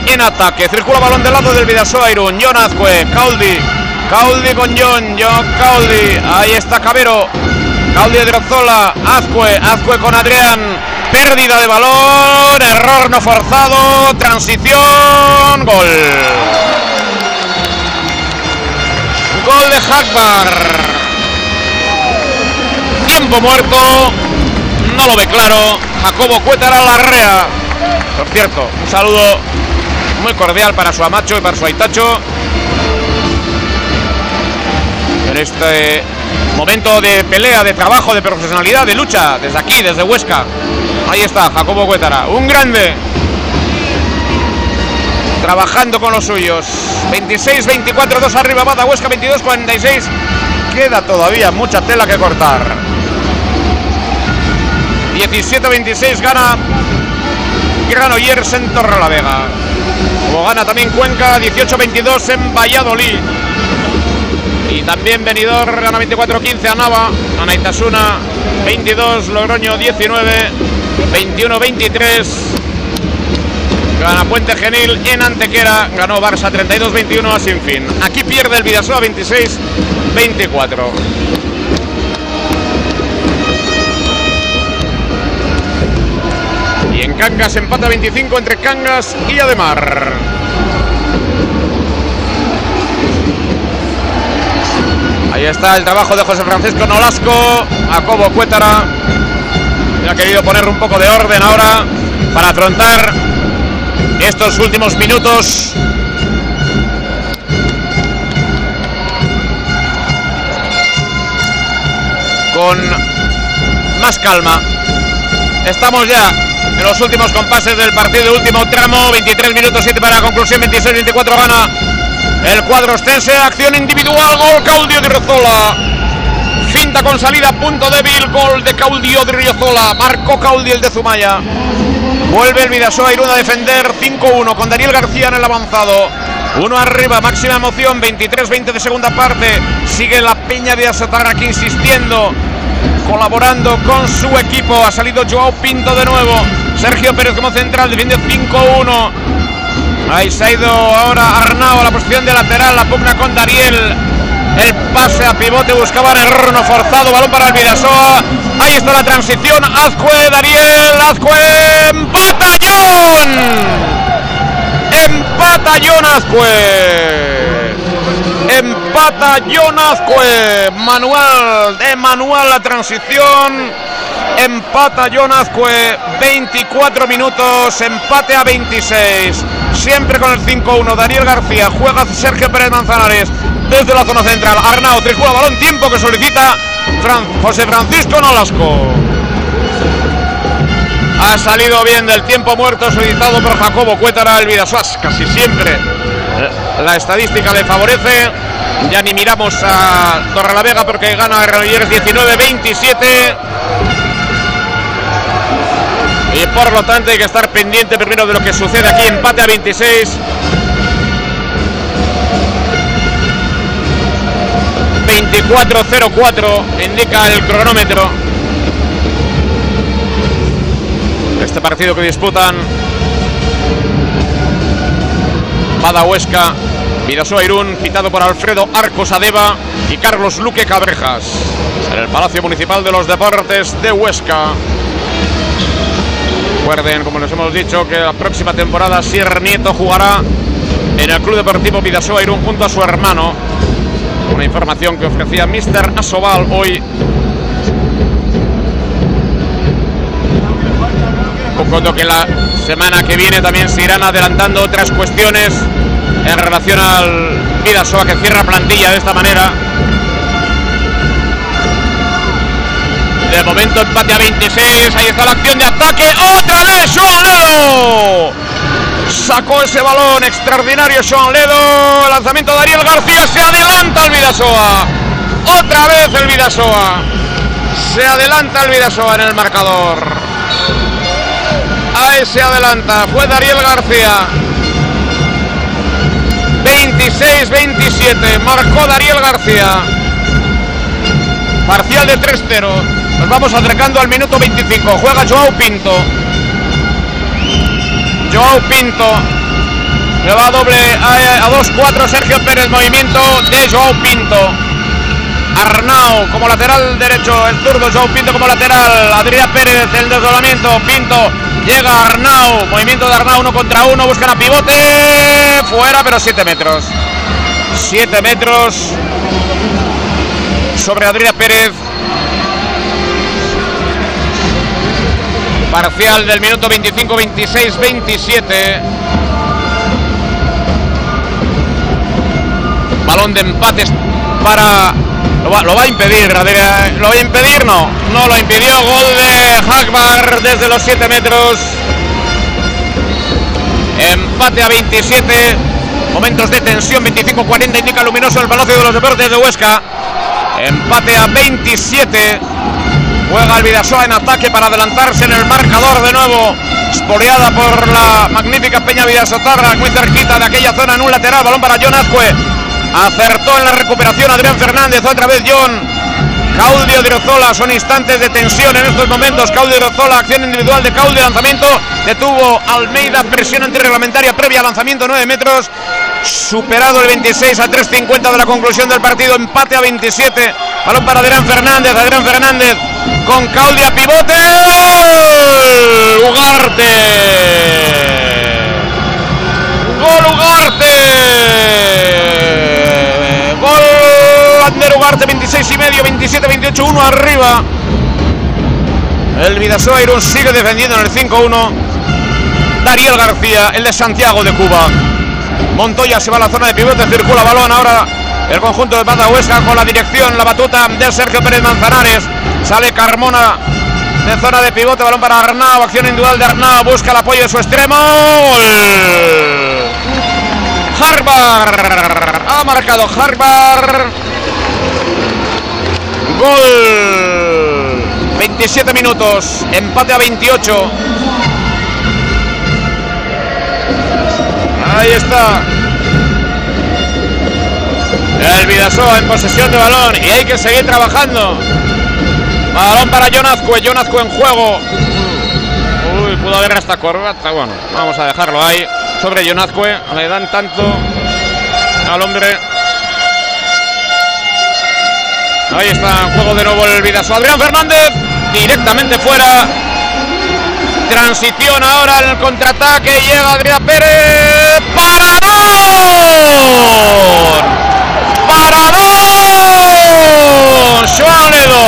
en ataque. Circula balón del lado del Vidasoa Irún. John Azcue, Cauldi. Cauldi con John, John Cauldi. Ahí está Cabero. Cauldi de Drozola, Azcue, Azcue con Adrián. Pérdida de balón, error no forzado, transición, gol. Gol de Hackbar. Tiempo muerto, no lo ve claro. Jacobo Cuétara Larrea. Por cierto, un saludo muy cordial para su amacho y para su aitacho. En este momento de pelea, de trabajo, de profesionalidad, de lucha, desde aquí, desde Huesca. Ahí está, Jacobo Cuétara, un grande. Trabajando con los suyos. 26-24, 2 arriba, Bada Huesca, 22-46. Queda todavía mucha tela que cortar. 17-26 gana Granollers en Torrelavega. Como gana también Cuenca, 18-22 en Valladolid. Y también Benidorm gana 24-15 a Nava, Anaitasuna 22, Logroño 19, 21-23. Gana Puente Genil en Antequera, ganó Barça 32-21 a Sinfín. Aquí pierde el Vidasoa 26-24. Y en Cangas empata 25 entre Cangas y Ademar. Ahí está el trabajo de José Francisco Nolasco, Jacobo Cuétara. Ha querido poner un poco de orden ahora para afrontar estos últimos minutos. Con más calma. Estamos ya en los últimos compases del partido, último tramo, 23 minutos 7 para la conclusión, 26-24 gana el cuadro ostense, acción individual, gol Caudio de Riozola. Finta con salida, punto débil, gol de Caudio de Riozola. Marcó Caudio el de Zumaya. Vuelve el Vidasoa Irún a defender 5-1 con Daniel García en el avanzado. Uno arriba, máxima emoción, 23-20 de segunda parte. Sigue la Peña de Azotar aquí insistiendo, colaborando con su equipo. Ha salido Joao Pinto de nuevo. Sergio Pérez como central, defiende 5-1. Ahí se ha ido ahora Arnau a la posición de lateral, la pugna con Dariel. El pase a pivote buscaba error no forzado, balón para el Vidasoa. Ahí está la transición, Azcue, Dariel, Azcue, empata John. Empata Azcue. Empata John Azcue. Manual, de Manuel la transición. Empata John Azcue, 24 minutos, empate a 26. Siempre con el 5-1. Daniel García juega Sergio Pérez Manzanares desde la zona central. Arnau tricula balón, tiempo que solicita José Francisco Nolasco. Ha salido bien del tiempo muerto solicitado por Jacobo Cuétara el Vidasoas. Casi siempre la estadística le favorece. Ya ni miramos a Torrelavega porque gana Granollers 19-27. Y por lo tanto hay que estar pendiente primero de lo que sucede aquí. Empate a 26. 24-04 indica el cronómetro. Este partido que disputan Bada Huesca, Vidasoa Irún, citado por Alfredo Arcos Adeba y Carlos Luque Cabrejas, en el Palacio Municipal de los Deportes de Huesca. Recuerden, como les hemos dicho, que la próxima temporada Sierra Nieto jugará en el Club Deportivo Vidasoa Irún junto a su hermano. Una información que ofrecía Mr. Asobal hoy. Contando que la semana que viene también se irán adelantando otras cuestiones en relación al Vidasoa que cierra plantilla de esta manera. De momento empate a 26, ahí está la acción de ataque, otra vez Joan Ledo. Sacó ese balón extraordinario Joan Ledo, lanzamiento de Ariel García, se adelanta el Vidasoa. Otra vez el Vidasoa. Se adelanta el Vidasoa en el marcador. Ahí se adelanta, fue Dariel García. 26-27, marcó Dariel García. Parcial de 3-0. Nos vamos acercando al minuto 25. Juega Joao Pinto. Joao Pinto. Le va a doble a, a 2-4 Sergio Pérez. Movimiento de Joao Pinto. Arnau como lateral derecho, el zurdo Joao Pinto como lateral, Adrián Pérez el desdoblamiento, Pinto llega Arnau, movimiento de Arnau uno contra uno, buscan a pivote, fuera pero 7 metros, 7 metros sobre Adrián Pérez. Parcial del minuto 25, 26, 27. Balón de empates para lo va, a impedir, lo va a impedir, no, no lo impidió, gol de Hakbar desde los 7 metros. Empate a 27, momentos de tensión, 25-40 indica luminoso el Palacio de los Deportes de Huesca. Empate a 27, juega el Vidasoa en ataque para adelantarse en el marcador de nuevo. Esporeada por la magnífica Peña Vidasotarra, muy cerquita de aquella zona en un lateral, balón para John Azcue. Acertó en la recuperación Adrián Fernández, otra vez John. Caudio Rozola, son instantes de tensión en estos momentos. Caudio Rozola, acción individual de Caudio, lanzamiento. Detuvo Almeida, presión antirreglamentaria previa al lanzamiento, 9 metros. Superado el 26 a 3.50 de la conclusión del partido, empate a 27. Balón para Adrián Fernández, Adrián Fernández con Caudio a pivote. Ugarte. Gol Ugarte. Gol Ander Ugarte, 26 y medio, 27, 28, 1 arriba. El Vidasoa Irún sigue defendiendo en el 5-1. Dariel García, el de Santiago de Cuba. Montoya se va a la zona de pivote, circula balón ahora el conjunto de Pata Huesca con la dirección, la batuta de Sergio Pérez Manzanares. Sale Carmona de zona de pivote, balón para Arnau, acción individual de Arnau, busca el apoyo de su extremo. Gol. Harbar ha marcado Harbar. Gol. 27 minutos, empate a 28. Ahí está. El Vidasoa en posesión de balón y hay que seguir trabajando. Balón para Jonazcue, Jonazcue en juego. Uy, pudo haber hasta corbata. Bueno, vamos a dejarlo ahí. Sobre Jonazcue, le dan tanto al hombre. Ahí está, en juego de nuevo el Vidasoa. Adrián Fernández, directamente fuera. Transición ahora el contraataque. Llega Adrián Pérez. ¡Paradón! ¡Paradón! ¡Joaledo!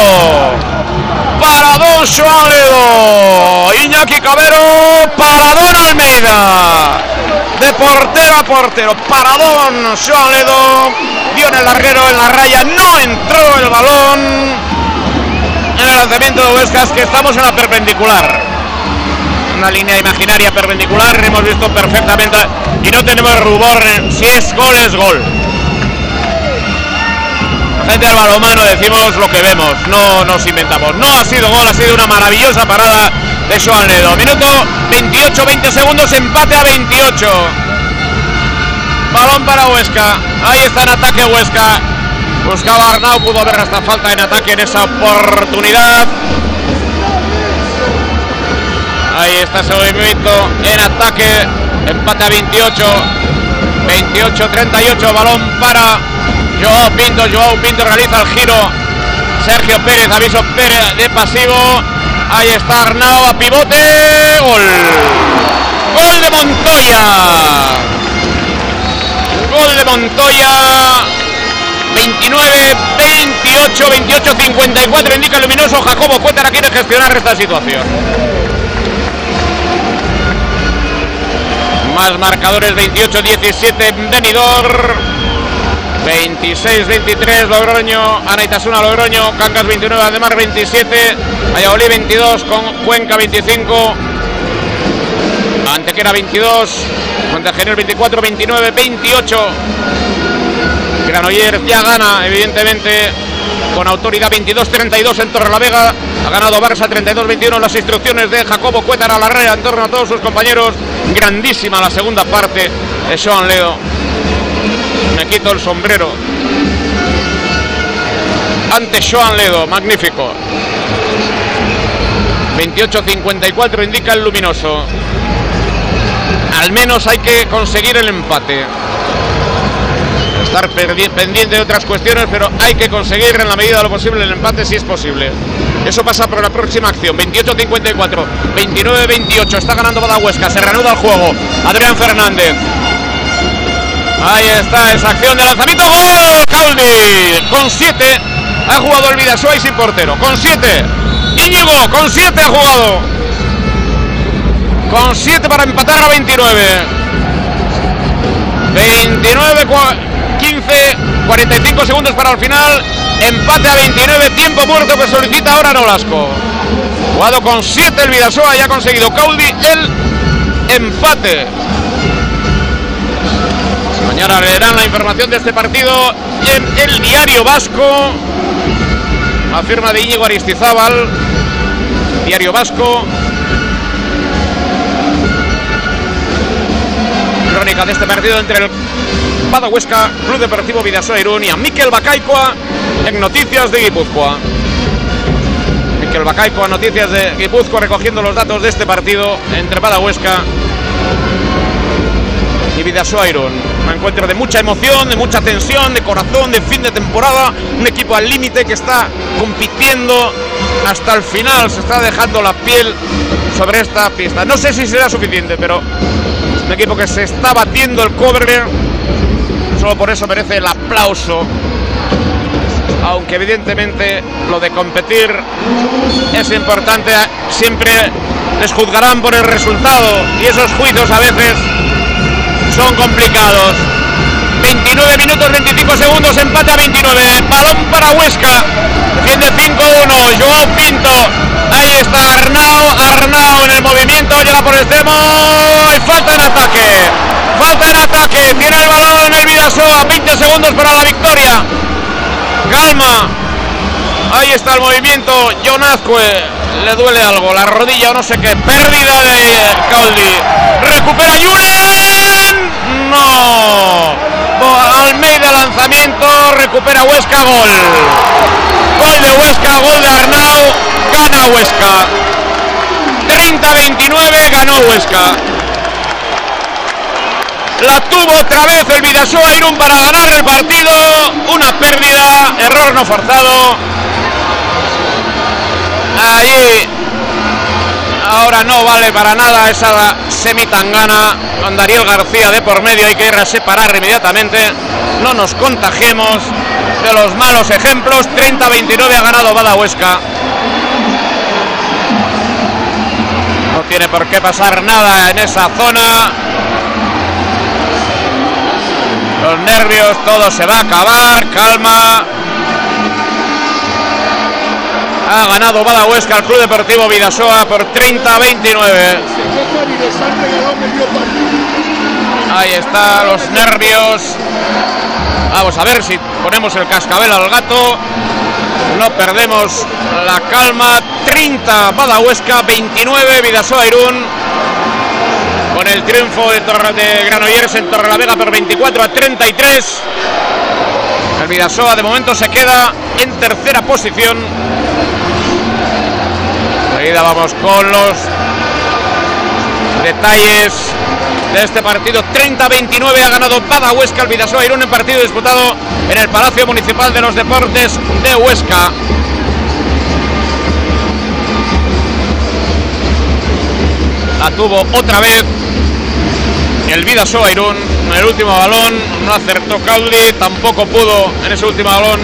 ¡Paradón Joaledo! Iñaki Cabero. ¡Paradón Almeida! De portero a portero. Paradón Joaledo. Dio en el larguero en la raya. No entró el balón. En el lanzamiento de Huescas que estamos en la perpendicular una línea imaginaria perpendicular, hemos visto perfectamente y no tenemos rubor, si es gol es gol. Gente del balomano decimos lo que vemos, no nos inventamos. No ha sido gol, ha sido una maravillosa parada de Joan Ledo. Minuto 28, 20 segundos, empate a 28. Balón para Huesca, ahí está en ataque Huesca. Buscaba Arnau, pudo haber hasta falta en ataque en esa oportunidad. Ahí está ese en ataque. Empate a 28. 28-38. Balón para Joao Pinto. Joao Pinto realiza el giro. Sergio Pérez, aviso Pérez de pasivo. Ahí está Arnau a pivote. Gol. Gol de Montoya. Gol de Montoya. 29, 28, 28, 54. Indica luminoso. Jacobo Cuétara quiere gestionar esta situación. Más marcadores 28-17 Benidorm. 26-23 Logroño, Anaitasuna Logroño, Cancas 29, Ademar 27, Valladolid 22 con Cuenca 25, Antequera 22, Montegener 24, 29, 28. Granollers ya gana, evidentemente, con autoridad 22-32 en Torrelavega. Ha ganado Barça 32-21 las instrucciones de Jacobo Cuétara Larrea en torno a todos sus compañeros. Grandísima la segunda parte de Sean Leo. Me quito el sombrero. Ante Joan Ledo, magnífico. 28-54 indica el luminoso. Al menos hay que conseguir el empate. Estar pendiente de otras cuestiones, pero hay que conseguir en la medida de lo posible el empate si es posible. Eso pasa por la próxima acción. 28-54, 29-28. Está ganando Badahuesca. Se reanuda el juego. Adrián Fernández. Ahí está esa acción de lanzamiento. ¡Gol! Caldi con 7 ha jugado el Vidasoa y sin portero. Con 7. Íñigo con 7 ha jugado. Con 7 para empatar a 29. 29, 15, 45 segundos para el final. Empate a 29, tiempo muerto que solicita ahora Nolasco. Jugado con 7 el Vidasoa y ha conseguido Caudi el empate. Mañana leerán la información de este partido en el diario vasco. La firma de Íñigo Aristizábal. Diario Vasco. Crónica de este partido entre el Badahuesca, Club Deportivo Vidasoa Irún y a Miquel Bacaicoa en Noticias de Guipúzcoa. Miquel Bacaicoa, Noticias de Guipúzcoa, recogiendo los datos de este partido entre Badahuesca y Vidasoa Irún. Un encuentro de mucha emoción, de mucha tensión, de corazón, de fin de temporada. Un equipo al límite que está compitiendo hasta el final. Se está dejando la piel sobre esta pista. No sé si será suficiente, pero es un equipo que se está batiendo el cobre. Solo por eso merece el aplauso. Aunque evidentemente lo de competir es importante, siempre les juzgarán por el resultado y esos juicios a veces son complicados. 29 minutos 25 segundos, empate a 29. Balón para Huesca. Defiende 5-1. Joao Pinto. Ahí está Arnau. Arnau en el movimiento. Llega por el extremo. Y falta en ataque. Falta en ataque. Tiene el balón el Vidasoa. 20 segundos para la victoria. Calma. Ahí está el movimiento. John Azcue. Le duele algo. La rodilla o no sé qué. Pérdida de Caldi. Recupera Julen. No. Almeida lanzamiento. Recupera Huesca. Gol. Gol de Huesca. Gol de Arnau. Gana Huesca. 30-29. Ganó Huesca. La tuvo otra vez el Vidasoa Irún para ganar el partido. Una pérdida. Error no forzado. Ahí ahora no vale para nada esa semitangana con Dariel García de por medio. Hay que ir a separar inmediatamente. No nos contagiemos de los malos ejemplos. 30-29 ha ganado Badahuesca. No tiene por qué pasar nada en esa zona. Los nervios, todo se va a acabar. Calma. Ha ganado Badahuesca al Club Deportivo Vidasoa por 30 29. Ahí está, los nervios. Vamos a ver si ponemos el cascabel al gato. No perdemos la calma. 30 Badahuesca, 29 Vidasoa Irún. Con el triunfo de, Torre, de Granollers en Torrelavega por 24 a 33. El Vidasoa de momento se queda en tercera posición Enseguida vamos con los detalles de este partido. 30-29 ha ganado Badahuesca el Vidasoa Irún en partido disputado en el Palacio Municipal de los Deportes de Huesca. La tuvo otra vez el Vidasoa Irún en el último balón. No acertó Cauli, tampoco pudo en ese último balón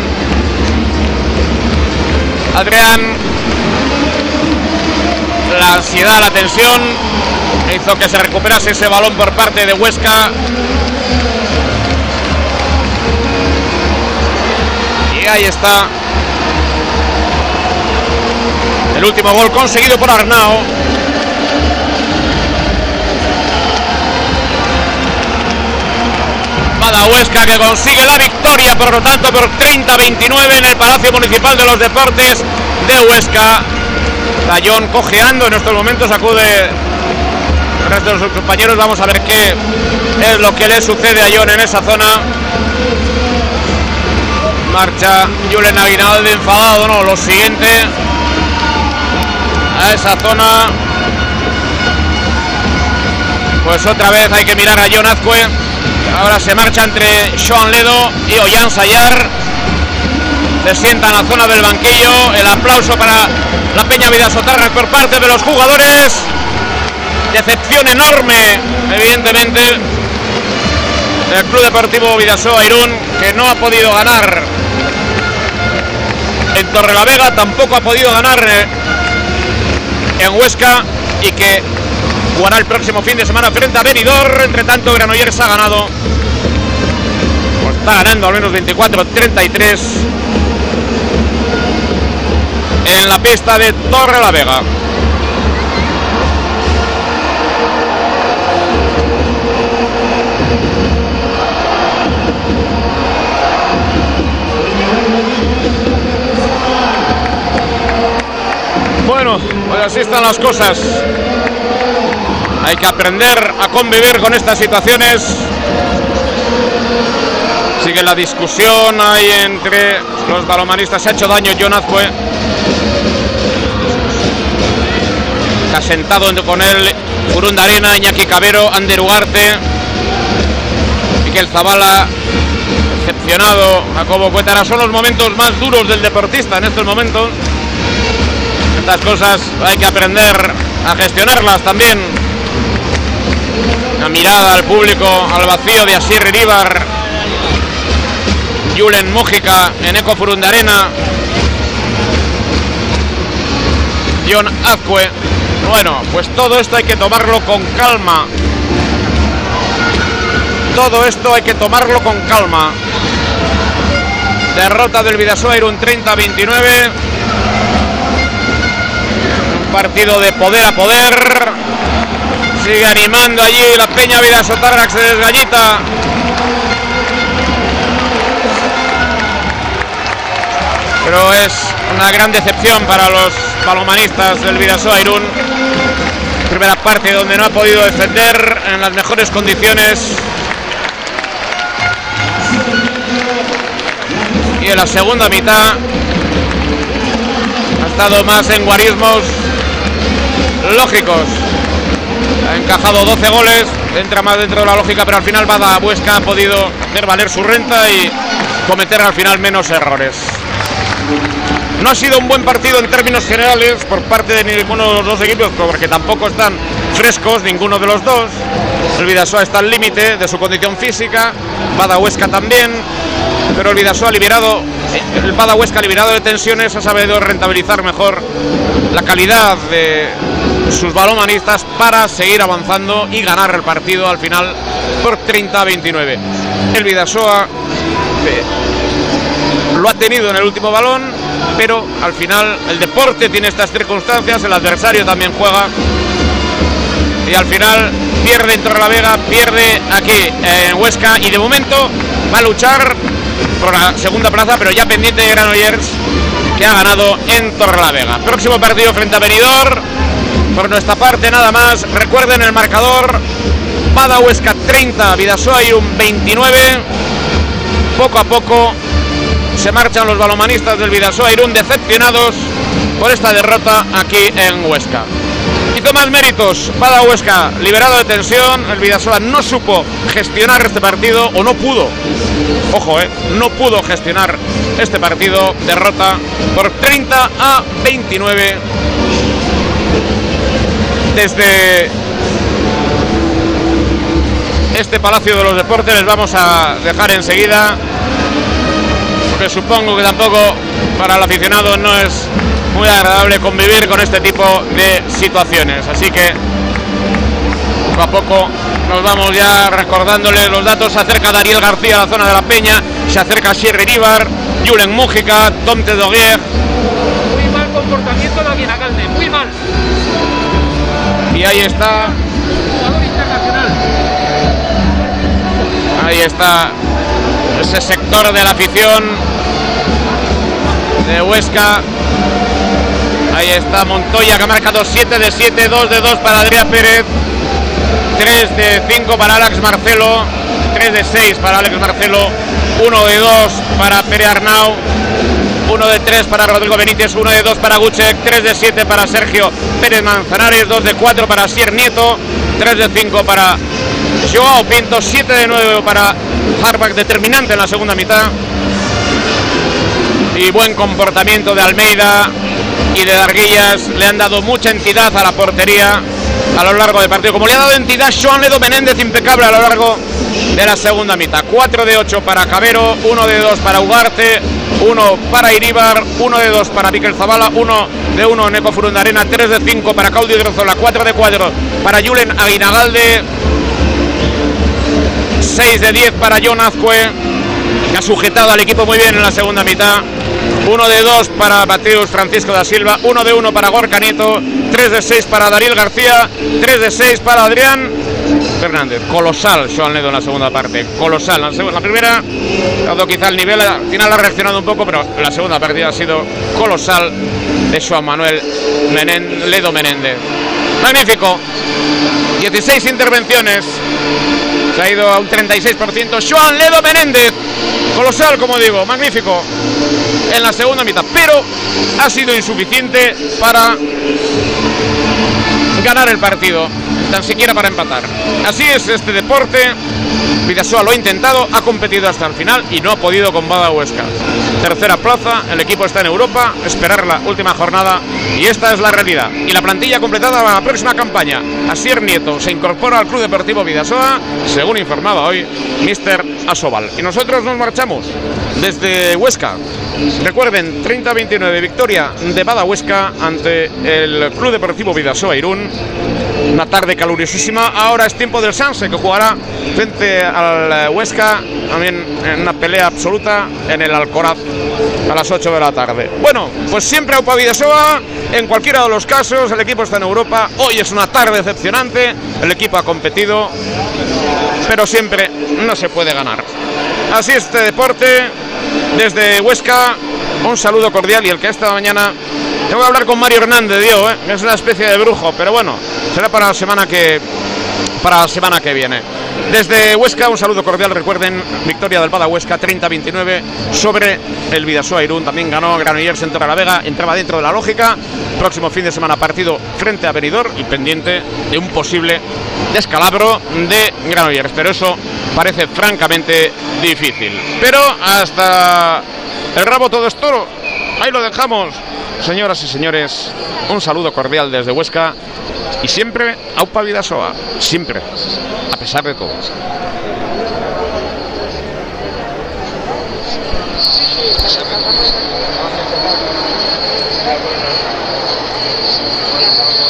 Adrián la ansiedad, la tensión, hizo que se recuperase ese balón por parte de Huesca. Y ahí está el último gol conseguido por Arnao. Bada Huesca que consigue la victoria, por lo tanto, por 30-29 en el Palacio Municipal de los Deportes de Huesca. Tallón cojeando en estos momentos, acude el resto de sus compañeros. Vamos a ver qué es lo que le sucede a John en esa zona. Marcha Julen Aguinalde enfadado, no, lo siguiente a esa zona. Pues otra vez hay que mirar a John Azcue. Ahora se marcha entre Sean Ledo y Ollán Sayar. Se sienta en la zona del banquillo. El aplauso para la Peña Vidasotarra por parte de los jugadores. Decepción enorme, evidentemente. El Club Deportivo Vidasoa Irún, que no ha podido ganar en Torrelavega, tampoco ha podido ganar eh, en Huesca y que jugará el próximo fin de semana frente a Benidorm. Entre tanto, Granollers ha ganado. Pues está ganando al menos 24-33 en la pista de Torre la Vega. Bueno, pues así están las cosas. Hay que aprender a convivir con estas situaciones. Sigue la discusión ahí entre los balomanistas. Se ha hecho daño John Azcue. Se ha sentado con él Urunda Arena, Iñaki Cabero, Ander Ugarte, Miquel Zavala, decepcionado, Jacobo Cuétara. Son los momentos más duros del deportista en estos momentos. Estas cosas hay que aprender a gestionarlas también. La mirada al público, al vacío de Asier Iríbar, Julen Mújica, Eneco Furundarena, John Azcue. Bueno, pues todo esto hay que tomarlo con calma. Todo esto hay que tomarlo con calma. Derrota del Vidasoa un 30-29. Un partido de poder a poder. Sigue animando allí la Peña Vidasotarra que se desgallita. Pero es una gran decepción para los balomanistas del Vidasoa Irún. Primera parte donde no ha podido defender en las mejores condiciones. Y en la segunda mitad ha estado más en guarismos lógicos. Ha encajado 12 goles, entra más dentro de la lógica, pero al final Bada Huesca ha podido hacer valer su renta y cometer al final menos errores. No ha sido un buen partido en términos generales por parte de ninguno de los dos equipos, porque tampoco están frescos ninguno de los dos. El Vidasoa está al límite de su condición física, Bada Huesca también, pero el Vidasoa liberado, el Bada Huesca liberado de tensiones ha sabido rentabilizar mejor la calidad de sus balomanistas para seguir avanzando y ganar el partido al final por 30-29. El Vidasoa eh, lo ha tenido en el último balón, pero al final el deporte tiene estas circunstancias, el adversario también juega y al final pierde en Torrelavega, pierde aquí en Huesca y de momento va a luchar por la segunda plaza, pero ya pendiente de Granollers que ha ganado en Torrelavega. Próximo partido frente a Benidorm. Por nuestra parte nada más. Recuerden el marcador. Bada Huesca 30, Vidasoa y un 29. Poco a poco se marchan los balomanistas del Vidasoa Irún decepcionados por esta derrota aquí en Huesca. Hizo más méritos Bada Huesca, liberado de tensión. El Vidasoa no supo gestionar este partido o no pudo. Ojo, eh, no pudo gestionar este partido. Derrota por 30 a 29 desde este Palacio de los Deportes les vamos a dejar enseguida, porque supongo que tampoco para el aficionado no es muy agradable convivir con este tipo de situaciones. Así que Poco a poco nos vamos ya recordándole los datos. Se acerca Dariel García a la zona de la Peña. Se acerca Sierra Iríbar, Julen Mújica, Tom Tedoguer. Muy mal comportamiento Y ahí está, ahí está ese sector de la afición de Huesca. Ahí está Montoya que ha marcado 7 de 7, 2 de 2 para Adrián Pérez, 3 de 5 para Alex Marcelo, 3 de 6 para Alex Marcelo, 1 de 2 para Pere Arnau, 1 de 3 para Rodrigo Benítez, 1 de 2 para Guchek, 3 de 7 para Sergio Pérez Manzanares, 2 de 4 para Sier Nieto, 3 de 5 para Joao Pinto, 7 de 9 para Harback, determinante en la segunda mitad. Y buen comportamiento de Almeida y de Darguillas. Le han dado mucha entidad a la portería a lo largo del partido. Como le ha dado entidad Joan Ledo Menéndez, impecable a lo largo de la segunda mitad. 4 de 8 para Cabero, 1 de 2 para Ugarte, 1 para Iríbar, 1 de 2 para Miquel Zavala, 1 de 1 Neco Furundarena, 3 de 5 para Claudio Drozola, 4 de 4 para Julen Aguinagalde, 6 de 10 para John Azcue, que ha sujetado al equipo muy bien en la segunda mitad. 1 de 2 para Mateus Francisco da Silva, 1 de 1 para Gorka Nieto, 3 de 6 para Dariel García, 3 de 6 para Adrián Fernández. Colosal Joan Ledo en la segunda parte, colosal. La, primera, dado quizá el nivel, al final ha reaccionado un poco, pero la segunda partida ha sido colosal de Joan Manuel Ledo Menéndez. Magnífico. 16 intervenciones. Se ha ido a un 36%. Joan Ledo Menéndez. Colosal, como digo, magnífico. En la segunda mitad. Pero ha sido insuficiente para ganar el partido. Tan siquiera para empatar. Así es este deporte. Vidasoa lo ha intentado, ha competido hasta el final y no ha podido con Bada Huesca. Tercera plaza, el equipo está en Europa, esperar la última jornada y esta es la realidad. Y la plantilla completada para la próxima campaña. Asier Nieto se incorpora al Club Deportivo Vidasoa, según informaba hoy Mr. Asobal. Y nosotros nos marchamos desde Huesca. Recuerden, 30-29 victoria de Bada Huesca ante el Club Deportivo Vidasoa Irún. Una tarde caluriosísima. Ahora es tiempo del Sanse que jugará frente al eh, Huesca. También en una pelea absoluta en el Alcoraz a las 8 de la tarde. Bueno, pues siempre Aupa Vidasoa. En cualquiera de los casos, el equipo está en Europa. Hoy es una tarde decepcionante. El equipo ha competido, pero siempre no se puede ganar. Así es este deporte. Desde Huesca, un saludo cordial y el que esta mañana tengo que hablar con Mario Hernández, Diego, ¿eh? es una especie de brujo, pero bueno, será para la semana que para la semana que viene. Desde Huesca, un saludo cordial. Recuerden, victoria del Bada Huesca 30-29 sobre el Vidasoa Irún. También ganó Granollers en la Vega, entraba dentro de la lógica. Próximo fin de semana partido frente a Benidorm y pendiente de un posible descalabro de Granollers. Pero eso parece francamente difícil. Pero hasta el rabo todo es toro. Ahí lo dejamos. Señoras y señores, un saludo cordial desde Huesca y siempre Aupa Vidasoa, siempre, a pesar todo. A pero de repente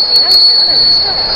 なるべしだから。